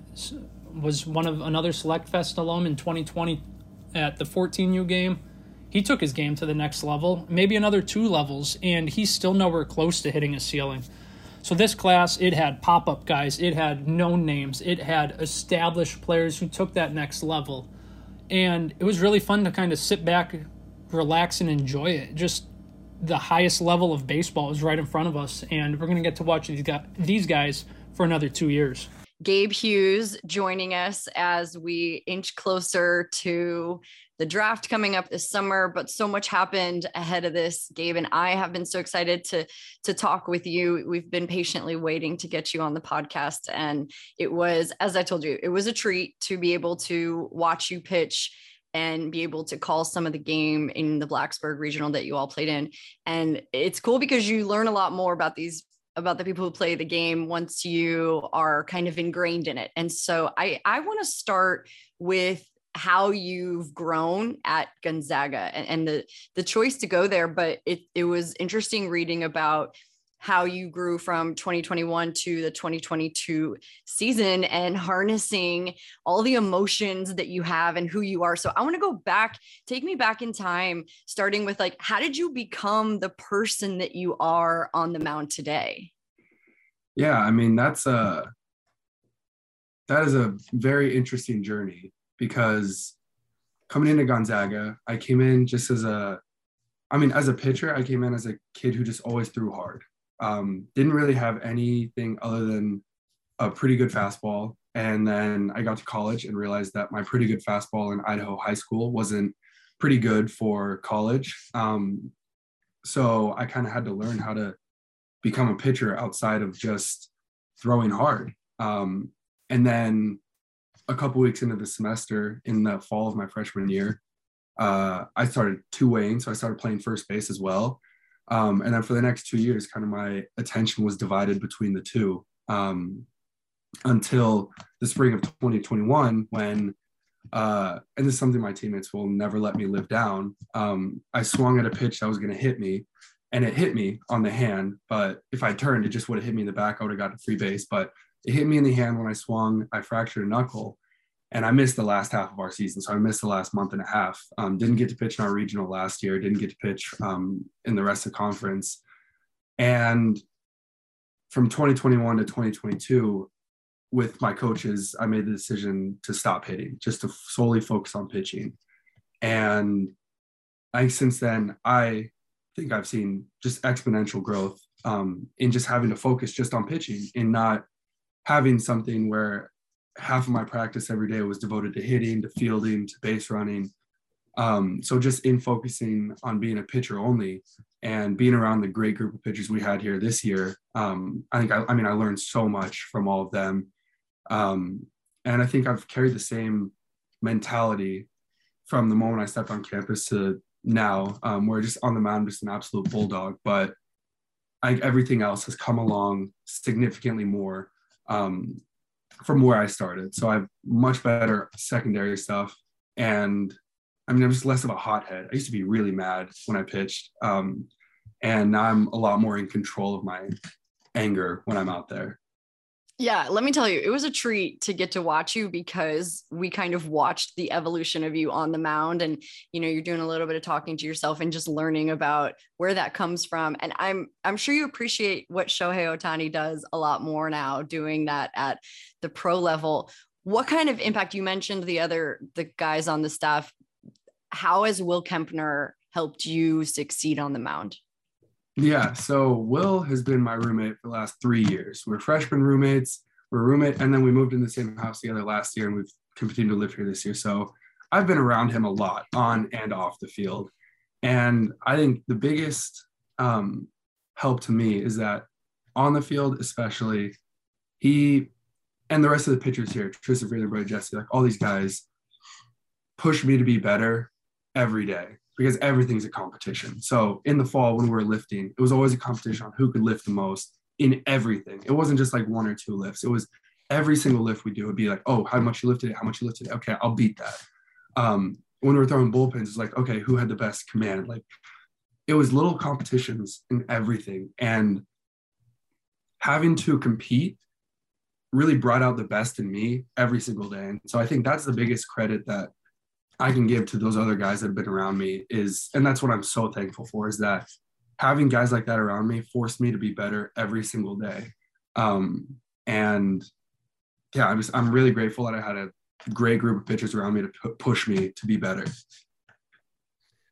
was one of another Select Fest alum in 2020 at the 14U game. He took his game to the next level, maybe another two levels, and he's still nowhere close to hitting a ceiling. So this class, it had pop-up guys, it had known names, it had established players who took that next level. and it was really fun to kind of sit back, relax, and enjoy it. Just the highest level of baseball is right in front of us, and we're going to get to watch these guys, these guys for another two years. Gabe Hughes joining us as we inch closer to the draft coming up this summer, but so much happened ahead of this. Gabe and I have been so excited to to talk with you. We've been patiently waiting to get you on the podcast, and it was, as I told you, it was a treat to be able to watch you pitch and be able to call some of the game in the Blacksburg regional that you all played in. And it's cool because you learn a lot more about these about the people who play the game once you are kind of ingrained in it. And so I I want to start with how you've grown at Gonzaga and, and the the choice to go there. But it it was interesting reading about how you grew from 2021 to the 2022 season and harnessing all the emotions that you have and who you are. So I want to go back, take me back in time, starting with like, how did you become the person that you are on the mound today? Yeah, I mean, that's a that is a very interesting journey because coming into Gonzaga, I came in just as a, I mean, as a pitcher, I came in as a kid who just always threw hard. Um, didn't really have anything other than a pretty good fastball. And then I got to college and realized that my pretty good fastball in Idaho high school wasn't pretty good for college. Um, so I kind of had to learn how to become a pitcher outside of just throwing hard. Um, and then a couple weeks into the semester in the fall of my freshman year, uh, I started two weighing. So I started playing first base as well. Um, and then for the next two years, kind of my attention was divided between the two um, until the spring of 2021 when, uh, and this is something my teammates will never let me live down. Um, I swung at a pitch that was going to hit me and it hit me on the hand. But if I turned, it just would have hit me in the back. I would have gotten a free base. But it hit me in the hand when I swung. I fractured a knuckle, and I missed the last half of our season. So I missed the last month and a half. Um, didn't get to pitch in our regional last year. Didn't get to pitch um, in the rest of the conference. And from 2021 to 2022, with my coaches, I made the decision to stop hitting, just to solely focus on pitching. And I since then, I think I've seen just exponential growth um, in just having to focus just on pitching and not having something where half of my practice every day was devoted to hitting, to fielding, to base running. Um, so just in focusing on being a pitcher only and being around the great group of pitchers we had here this year, um, I think I, I, mean I learned so much from all of them, um, and I think I've carried the same mentality from the moment I stepped on campus to now, um, where just on the mound, just an absolute bulldog. But I everything else has come along significantly more um, from where I started. So I have much better secondary stuff. And I mean, I'm just less of a hothead. I used to be really mad when I pitched. Um, and now I'm a lot more in control of my anger when I'm out there. Yeah, let me tell you, it was a treat to get to watch you because we kind of watched the evolution of you on the mound and you know, you're doing a little bit of talking to yourself and just learning about where that comes from. And I'm I'm sure you appreciate what Shohei Ohtani does a lot more now doing that at the pro level. What kind of impact you mentioned the other the guys on the staff how has Will Kempner helped you succeed on the mound? Yeah, so Will has been my roommate for the last three years. We're freshman roommates. We're roommate, and then we moved in the same house together last year, and we've continued to live here this year. So I've been around him a lot on and off the field, and I think the biggest um, help to me is that on the field, especially, he and the rest of the pitchers here, Tristan Freeland, Jesse, like all these guys, push me to be better every day because everything's a competition. So in the fall when we were lifting, it was always a competition on who could lift the most in everything. It wasn't just like one or two lifts. It was every single lift we do would be like, oh, how much you lifted it, how much you lifted it. Okay, I'll beat that. Um, when we were throwing bullpens, it's like, okay, who had the best command? Like it was little competitions in everything. And having to compete really brought out the best in me every single day. And so I think that's the biggest credit that I can give to those other guys that have been around me is, and that's what I'm so thankful for, is that having guys like that around me forced me to be better every single day. Um, and yeah, I'm just I'm really grateful that I had a great group of pitchers around me to p- push me to be better.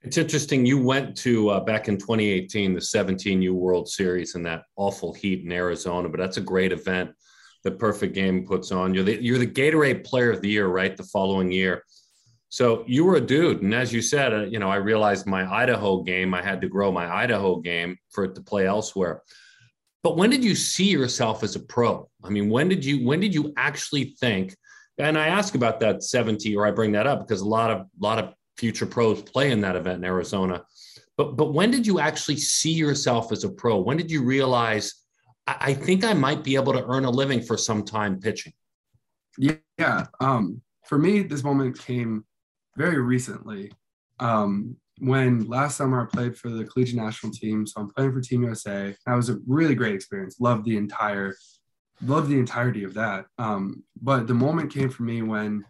It's interesting. You went to uh, back in 2018, the 17U World Series in that awful heat in Arizona, but that's a great event. The perfect game puts on. The, you're the Gatorade Player of the Year, right? The following year. So you were a dude, and as you said, uh, you know, I realized my Idaho game. I had to grow my Idaho game for it to play elsewhere. But when did you see yourself as a pro? I mean, when did you when did you actually think? And I ask about that 70, or I bring that up because a lot of a lot of future pros play in that event in Arizona. But but when did you actually see yourself as a pro? When did you realize I, I think I might be able to earn a living for some time pitching? Yeah. Um, for me, this moment came very recently. Um, when last summer I played for the collegiate national team, so I'm playing for Team USA. That was a really great experience. Loved the entire, loved the entirety of that. Um, but the moment came for me when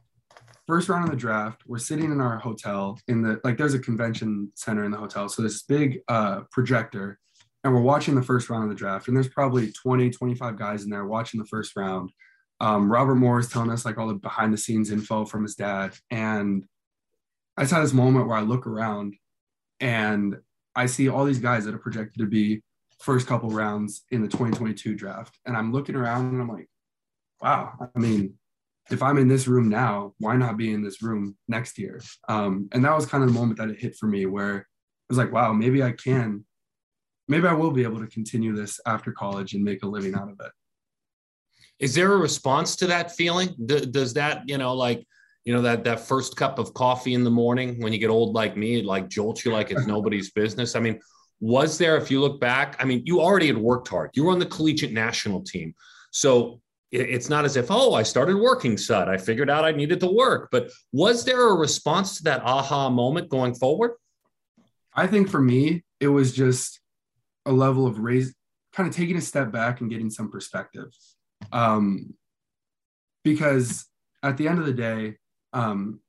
first round of the draft, we're sitting in our hotel in the like there's a convention center in the hotel. So this big uh, projector and we're watching the first round of the draft and there's probably 20, 25 guys in there watching the first round. Um, Robert Moore is telling us like all the behind the scenes info from his dad. And I just had this moment where I look around and I see all these guys that are projected to be first couple rounds in the 2022 draft. And I'm looking around and I'm like, wow, I mean, if I'm in this room now, why not be in this room next year? Um, and that was kind of the moment that it hit for me where it was like, wow, maybe I can, maybe I will be able to continue this after college and make a living out of it. Is there a response to that feeling? Does that, you know, like, you know, that that first cup of coffee in the morning when you get old like me, it like jolts you like it's nobody's business. I mean, was there, if you look back, I mean, you already had worked hard. You were on the collegiate national team. So it's not as if, oh, I started working sud. I figured out I needed to work. But was there a response to that aha moment going forward? I think for me, it was just a level of raise, kind of taking a step back and getting some perspective. Um, because at the end of the day, um,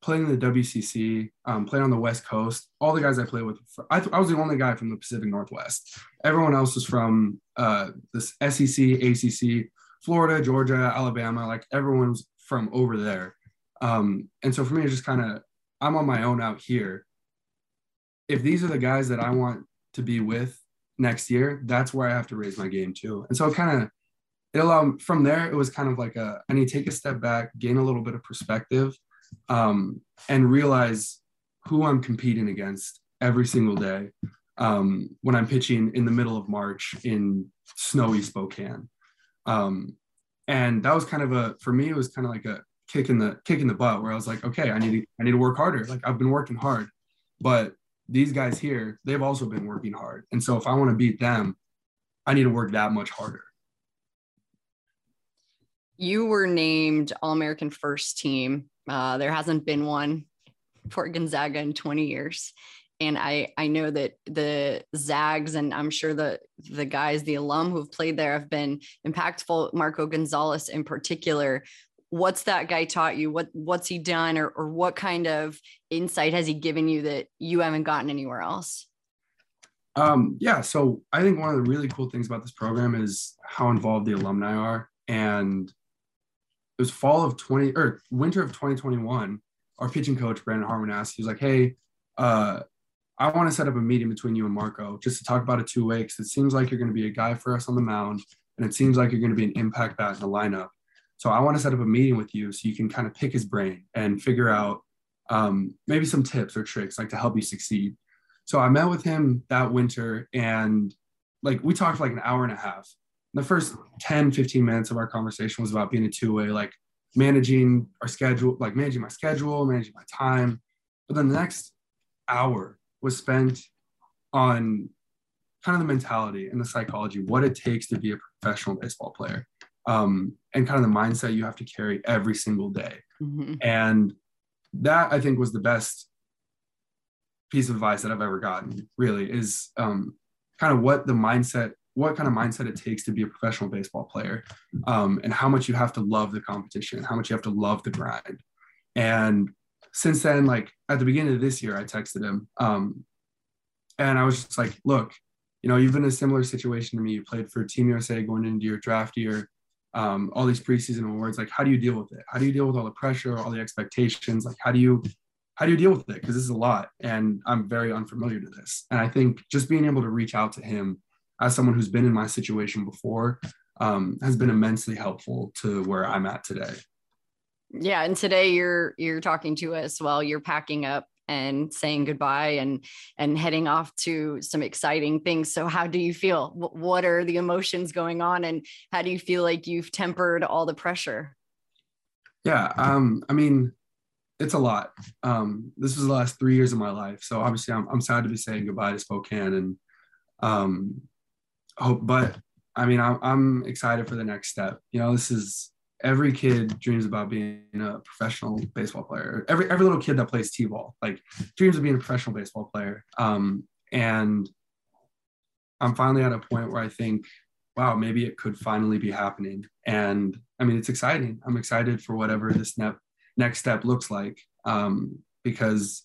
playing in the WCC, um, playing on the West Coast, all the guys I played with, I, I, was the only guy from the Pacific Northwest. Everyone else was from uh, this SEC, ACC, Florida, Georgia, Alabama, like everyone's from over there. Um, and so for me, it's just kind of, I'm on my own out here. If these are the guys that I want to be with next year, that's where I have to raise my game too. And so it kind of, it allowed from there, it was kind of like a, I need to take a step back, gain a little bit of perspective, um, and realize who I'm competing against every single day um, when I'm pitching in the middle of March in snowy Spokane. Um, and that was kind of a for me it was kind of like a kick in the kick in the butt where I was like, okay, I need to I need to work harder. Like I've been working hard, but these guys here, they've also been working hard. And so if I want to beat them, I need to work that much harder. You were named All American First Team. Uh, there hasn't been one for Gonzaga in 20 years and I I know that the Zags and I'm sure the the guys, the alum who've played there have been impactful. Marco Gonzalez in particular. What's that guy taught you? What what's he done, or or what kind of insight has he given you that you haven't gotten anywhere else? Um, yeah, so I think one of the really cool things about this program is how involved the alumni are. And it was fall of 20 or winter of 2021. Our pitching coach, Brandon Harmon, asked, he was like, Hey, uh, I want to set up a meeting between you and Marco just to talk about a two way because it seems like you're going to be a guy for us on the mound and it seems like you're going to be an impact bat in the lineup. So I want to set up a meeting with you so you can kind of pick his brain and figure out um, maybe some tips or tricks like to help you succeed. So I met with him that winter and like we talked for like an hour and a half. The first 10, 15 minutes of our conversation was about being a two way, like managing our schedule, like managing my schedule, managing my time. But then the next hour was spent on kind of the mentality and the psychology, what it takes to be a professional baseball player, um, and kind of the mindset you have to carry every single day. Mm-hmm. And that I think was the best piece of advice that I've ever gotten. Really, is um, kind of what the mindset, what kind of mindset it takes to be a professional baseball player, um, and how much you have to love the competition, how much you have to love the grind. And since then, like at the beginning of this year, I texted him. Um, and I was just like, look, you know, you've been in a similar situation to me. You played for Team USA going into your draft year. um, all these preseason awards. Like, how do you deal with it? How do you deal with all the pressure, all the expectations? Like, how do you how do you deal with it? Because this is a lot, and I'm very unfamiliar to this. And I think just being able to reach out to him as someone who's been in my situation before um, has been immensely helpful to where I'm at today. Yeah, and today you're you're talking to us while you're packing up and saying goodbye and and heading off to some exciting things. So how do you feel? What are the emotions going on and how do you feel like you've tempered all the pressure? Yeah, um I mean it's a lot. Um this was the last 3 years of my life. So obviously I'm I'm sad to be saying goodbye to Spokane and um hope but I mean I'm I'm excited for the next step. You know, this is every kid dreams about being a professional baseball player. Every every little kid that plays t-ball like dreams of being a professional baseball player. Um, and I'm finally at a point where I think, wow, maybe it could finally be happening. And I mean, it's exciting. I'm excited for whatever this ne- next step looks like. Um, because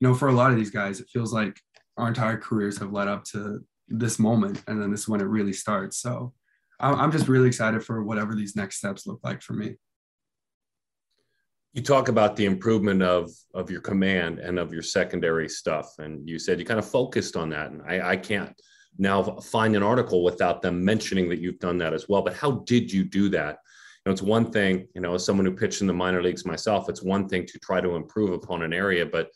you know, for a lot of these guys, it feels like our entire careers have led up to this moment, and then this is when it really starts. So I'm just really excited for whatever these next steps look like for me. You talk about the improvement of of your command and of your secondary stuff, and you said you kind of focused on that. And I, I can't now find an article without them mentioning that you've done that as well. But how did you do that? You know, it's one thing, you know, as someone who pitched in the minor leagues myself, it's one thing to try to improve upon an area, but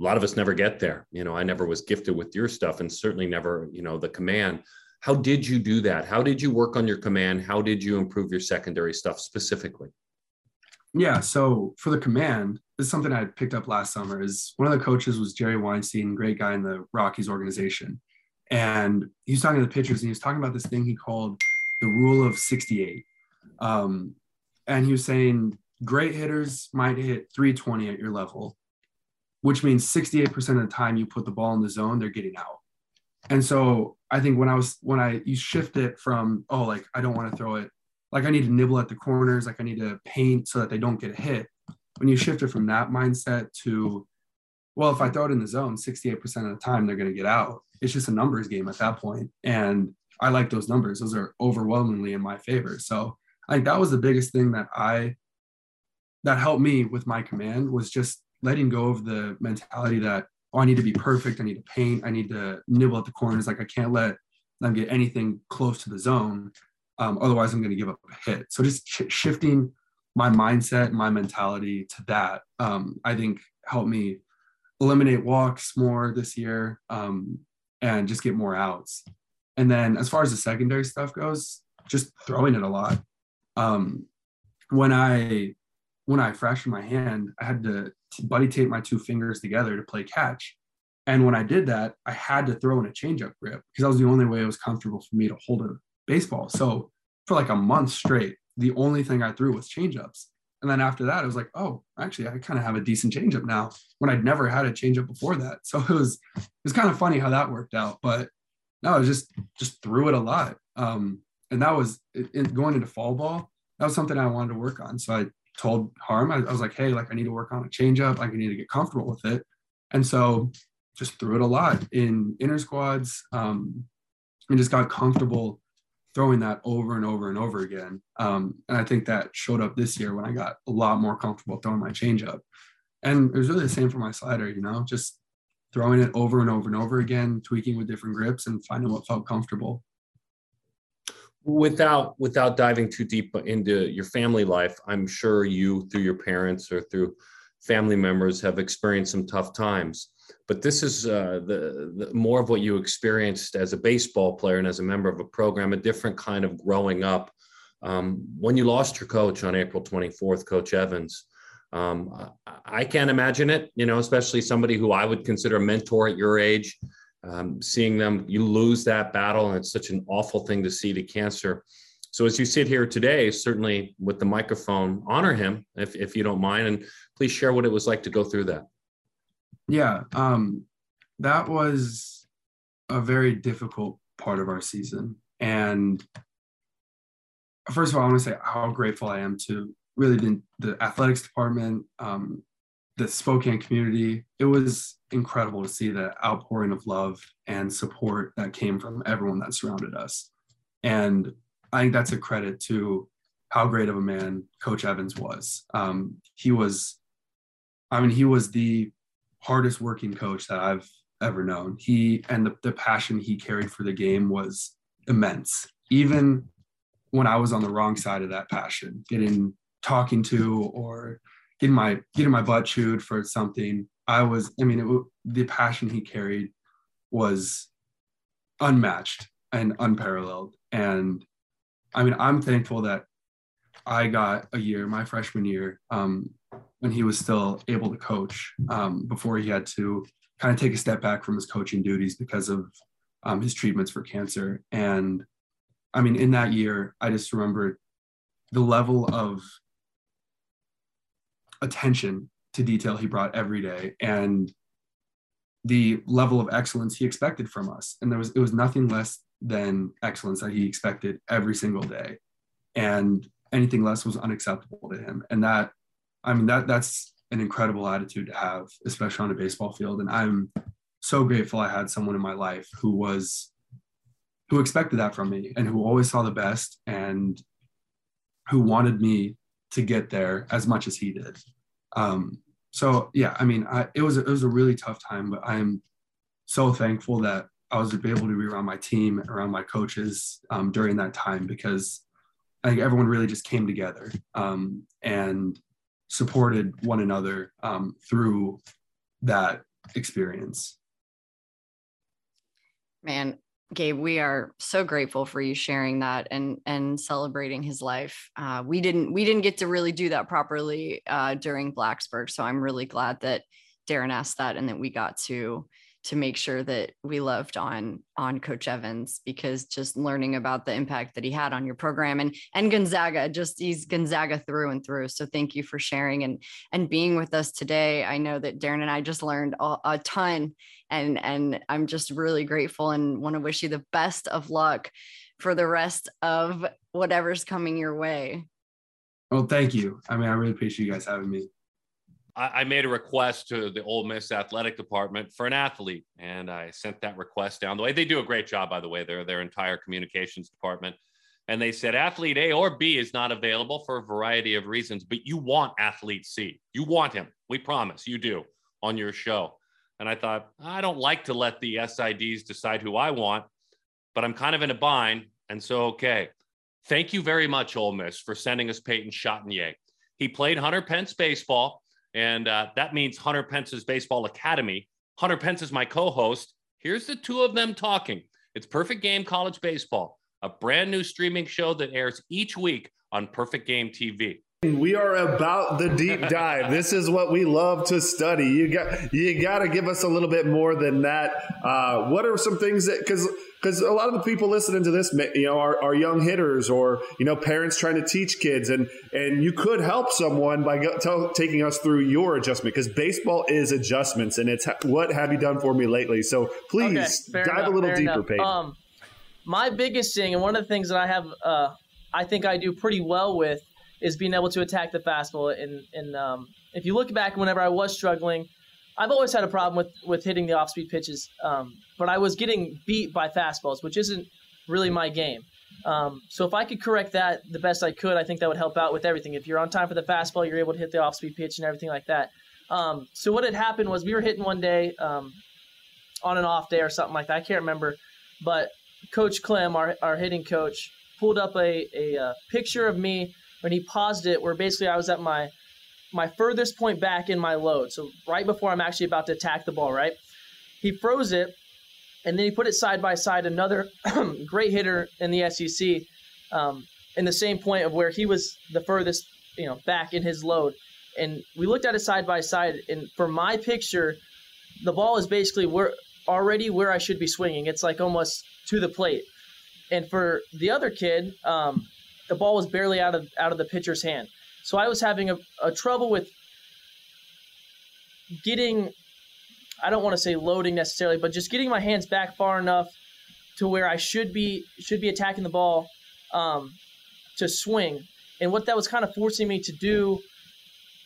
a lot of us never get there. You know, I never was gifted with your stuff and certainly never, you know, the command. How did you do that? How did you work on your command? How did you improve your secondary stuff specifically? Yeah, so for the command, this is something I picked up last summer. Is one of the coaches was Jerry Weinstein, great guy in the Rockies organization, and he was talking to the pitchers and he was talking about this thing he called the rule of 68. Um, and he was saying great hitters might hit 320 at your level, which means 68% of the time you put the ball in the zone, they're getting out. And so I think when I was when I you shift it from oh like I don't want to throw it like I need to nibble at the corners like I need to paint so that they don't get hit. When you shift it from that mindset to well if I throw it in the zone 68% of the time they're going to get out. It's just a numbers game at that point and I like those numbers. Those are overwhelmingly in my favor. So I think that was the biggest thing that I that helped me with my command was just letting go of the mentality that oh, I need to be perfect. I need to paint. I need to nibble at the corners. Like I can't let them get anything close to the zone. Um, otherwise, I'm going to give up a hit. So just sh- shifting my mindset, my mentality to that, um, I think helped me eliminate walks more this year um, and just get more outs. And then as far as the secondary stuff goes, just throwing it a lot. Um, when I when I fractured my hand, I had to buddy tape my two fingers together to play catch. And when I did that, I had to throw in a changeup grip because that was the only way it was comfortable for me to hold a baseball. So for like a month straight, the only thing I threw was changeups. And then after that, I was like, oh, actually, I kind of have a decent changeup now when I'd never had a changeup before that. So it was it was kind of funny how that worked out. But no, I just just threw it a lot. Um, and that was it, going into fall ball. That was something I wanted to work on. So I told Harm, I, I was like, hey, like I need to work on a changeup. Like I need to get comfortable with it. And so just threw it a lot in inner squads um, and just got comfortable throwing that over and over and over again. Um, and I think that showed up this year when I got a lot more comfortable throwing my changeup. And it was really the same for my slider, you know, just throwing it over and over and over again, tweaking with different grips and finding what felt comfortable without without diving too deep into your family life i'm sure you through your parents or through family members have experienced some tough times. But this is uh, the, the, more of what you experienced as a baseball player and as a member of a program a different kind of growing up. Um, when you lost your coach on april 24th coach evans um, I, I can't imagine it you know especially somebody who i would consider a mentor at your age um, seeing them, you lose that battle, and it's such an awful thing to see to cancer. So as you sit here today, certainly with the microphone, honor him if, if you don't mind, and please share what it was like to go through that. Yeah, um, that was a very difficult part of our season. And first of all, I want to say how grateful I am to really the, the athletics department, um, the Spokane community, it was incredible to see the outpouring of love and support that came from everyone that surrounded us. And I think that's a credit to how great of a man Coach Evans was. Um, he was, I mean, he was the hardest working coach that I've ever known. He and the, the passion he carried for the game was immense. Even when I was on the wrong side of that passion, getting talking to or getting my getting my butt chewed for something, I was. I mean, it, the passion he carried was unmatched and unparalleled. And I mean, I'm thankful that I got a year, my freshman year, um, when he was still able to coach um, before he had to kind of take a step back from his coaching duties because of um, his treatments for cancer. And I mean, in that year, I just remember the level of attention to detail he brought every day and the level of excellence he expected from us. And there was, it was nothing less than excellence that he expected every single day. And anything less was unacceptable to him. And that, I mean, that that's an incredible attitude to have, especially on a baseball field. And I'm so grateful I had someone in my life who was who expected that from me and who always saw the best and who wanted me to get there as much as he did. Um, so yeah, I mean, I, it was it was a really tough time, but I'm so thankful that I was able to be around my team, around my coaches um, during that time because I think everyone really just came together um, and supported one another um, through that experience. Man, Gabe, we are so grateful for you sharing that and and celebrating his life. Uh, we didn't we didn't get to really do that properly uh, during Blacksburg, so I'm really glad that Daron asked that and that we got to to make sure that we loved on on coach evans because just learning about the impact that he had on your program and and gonzaga just he's gonzaga through and through. So thank you for sharing and and being with us today. I know that Daron and i just learned a, a ton and and i'm just really grateful and want to wish you the best of luck for the rest of whatever's coming your way. Well thank you. I mean i really appreciate you guys having me I, made a request to the Ole Miss athletic department for an athlete, and I sent that request down the way. They do a great job, by the way. They're their entire communications department, and they said athlete A or B is not available for a variety of reasons, but you want athlete C. You want him. We promise you do on your show. And I thought I don't like to let the SIDs decide who I want, but I'm kind of in a bind, and so okay. Thank you very much, Ole Miss, for sending us Peyton Chatagnier. He played Hunter Pence baseball and uh, that means Hunter Pence's Baseball Academy. Hunter Pence is my co host. Here's the two of them talking. It's Perfect Game College Baseball, a brand new streaming show that airs each week on Perfect Game TV. We are about the deep dive. this is what we love to study. You got you got to give us a little bit more than that. Uh, what are some things that because because a lot of the people listening to this, you know, are, are, young hitters or you know parents trying to teach kids, and and you could help someone by go, tell, taking us through your adjustment because baseball is adjustments, and it's what have you done for me lately. So please okay, dive enough, a little deeper, Peyton. Um, my biggest thing, and one of the things that I have, uh, I think I do pretty well with, is being able to attack the fastball. And and um, if you look back, whenever I was struggling I've always had a problem with with hitting the off speed pitches, um, but I was getting beat by fastballs, which isn't really my game. Um, so if I could correct that the best I could, I think that would help out with everything. If you're on time for the fastball, you're able to hit the off speed pitch and everything like that. Um, so what had happened was we were hitting one day um, on an off day or something like that. I can't remember, but Coach Clem, our, our hitting coach, pulled up a, a, a uh, picture of me when he paused it, where basically I was at my my furthest point back in my load. So right before I'm actually about to attack the ball, right? He froze it, and then he put it side by side. Another great hitter in the SEC, um, in the same point of where he was the furthest, you know, back in his load. And we looked at it side by side, and for my picture, the ball is basically where already where I should be swinging. It's like almost to the plate. And for the other kid, um, the ball was barely out of out of the pitcher's hand. So I was having a, a trouble with getting, I don't want to say loading necessarily, but just getting my hands back far enough to where I should be should be attacking the ball um, to swing. And what that was kind of forcing me to do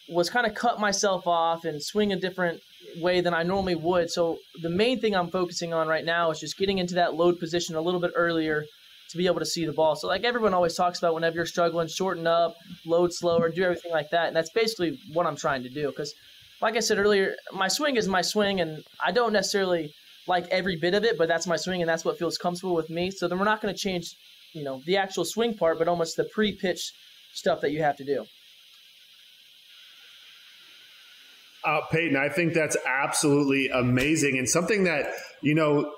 was kind of cut myself off and swing a different way than I normally would. So the main thing I'm focusing on right now is just getting into that load position a little bit earlier to be able to see the ball. So like everyone always talks about whenever you're struggling, shorten up, load slower, do everything like that. And that's basically what I'm trying to do. Because like I said earlier, my swing is my swing and I don't necessarily like every bit of it, but that's my swing and that's what feels comfortable with me. So then we're not going to change, you know, the actual swing part, but almost the pre-pitch stuff that you have to do. Uh, Peyton, I think that's absolutely amazing and something that you know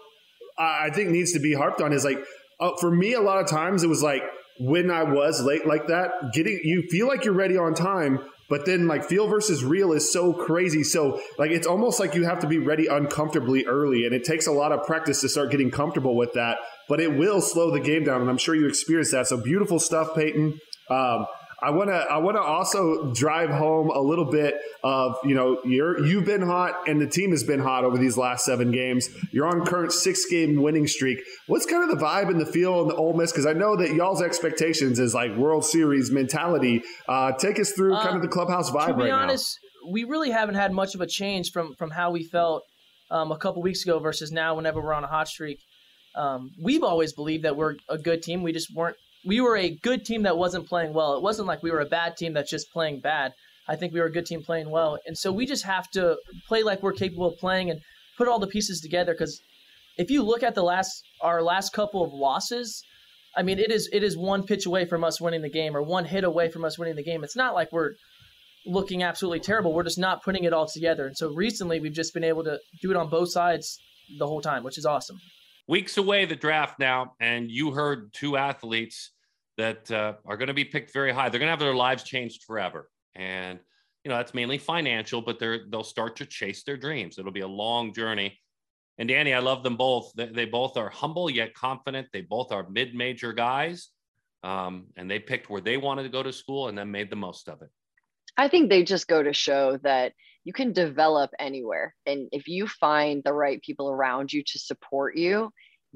I think needs to be harped on is like uh, for me a lot of times it was like when I was late like that, getting you feel like you're ready on time, but then like feel versus real is so crazy. So like it's almost like you have to be ready uncomfortably early, and it takes a lot of practice to start getting comfortable with that. But it will slow the game down, and I'm sure you experienced that. So beautiful stuff, Peyton. Um, I want to I want to also drive home a little bit of you know you're you've been hot and the team has been hot over these last seven games. You're on current six game winning streak. What's kind of the vibe and the feel in the Ole Miss? Because I know that y'all's expectations is like World Series mentality. Uh, take us through kind of the clubhouse vibe to be right honest, we really haven't had much of a change from from how we felt um, a couple weeks ago versus now. Whenever we're on a hot streak, um, we've always believed that we're a good team. We just weren't we were a good team that wasn't playing well. It wasn't like we were a bad team that's just playing bad. I think we were a good team playing well. And so we just have to play like we're capable of playing and put all the pieces together because if you look at the last our last couple of losses, I mean it is it is one pitch away from us winning the game or one hit away from us winning the game. It's not like we're looking absolutely terrible. We're just not putting it all together. And so recently we've just been able to do it on both sides the whole time, which is awesome. Weeks away the draft now, and you heard two athletes that uh, are going to be picked very high. They're going to have their lives changed forever. And, you know, that's mainly financial, but they're, they'll start to chase their dreams. It'll be a long journey. And Dani, I love them both. They, they both are humble yet confident. They both are mid major guys. Um, and they picked where they wanted to go to school and then made the most of it. I think they just go to show that you can develop anywhere. And if you find the right people around you to support you,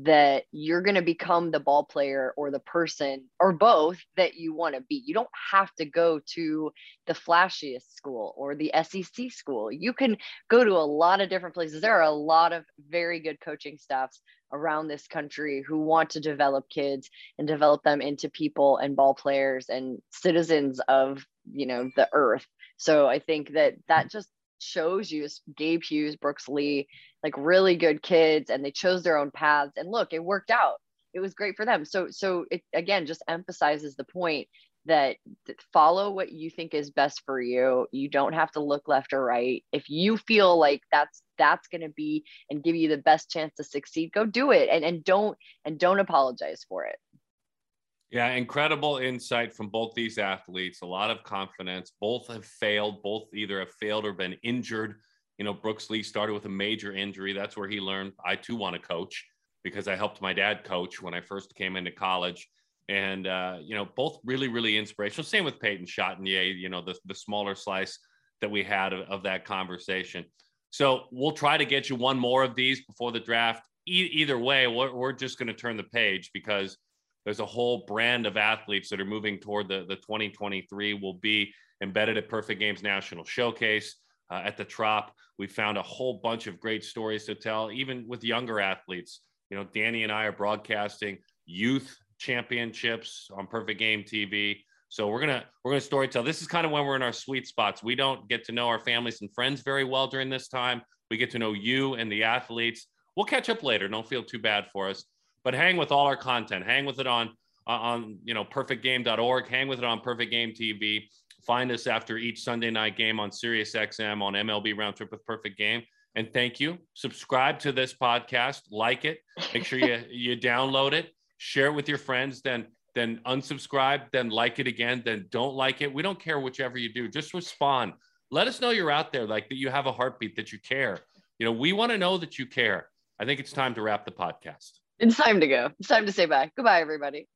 that you're going to become the ball player or the person or both that you want to be. You don't have to go to the flashiest school or the SEC school. You can go to a lot of different places. There are a lot of very good coaching staffs around this country who want to develop kids and develop them into people and ball players and citizens of, you know, the earth. So I think that that just shows you Gabe Hughes, Brooks Lee, like really good kids, and they chose their own paths. And look, it worked out. It was great for them. So, so it again just emphasizes the point that, that follow what you think is best for you. You don't have to look left or right. If you feel like that's that's going to be and give you the best chance to succeed, go do it, and and don't and don't apologize for it. Yeah, incredible insight from both these athletes. A lot of confidence. Both have failed. Both either have failed or been injured. You know, Brooks Lee started with a major injury. That's where he learned I too want to coach because I helped my dad coach when I first came into college. And uh, you know, both really, really inspirational. Same with Peyton Chatagnier, you know, the, the smaller slice that we had of, of that conversation. So we'll try to get you one more of these before the draft. E- either way, we're, we're just going to turn the page because there's a whole brand of athletes that are moving toward the, the 2023 will be embedded at Perfect Games National Showcase uh, at the Trop. We found a whole bunch of great stories to tell, even with younger athletes. You know, Dani and I are broadcasting youth championships on Perfect Game TV. So we're gonna we're gonna story tell. This is kind of when we're in our sweet spots. We don't get to know our families and friends very well during this time. We get to know you and the athletes. We'll catch up later. Don't feel too bad for us but hang with all our content. Hang with it on on you know perfectgame.org. Hang with it on Perfect Game TV. Find us after each Sunday night game on Sirius XM on MLB Round Trip with Perfect Game. And thank you. Subscribe to this podcast. Like it. Make sure you you download it. Share it with your friends. Then then unsubscribe. Then like it again. Then don't like it. We don't care whichever you do. Just respond. Let us know you're out there. Like that you have a heartbeat. That you care. You know we want to know that you care. I think it's time to wrap the podcast. It's time to go. It's time to say bye. Goodbye, everybody.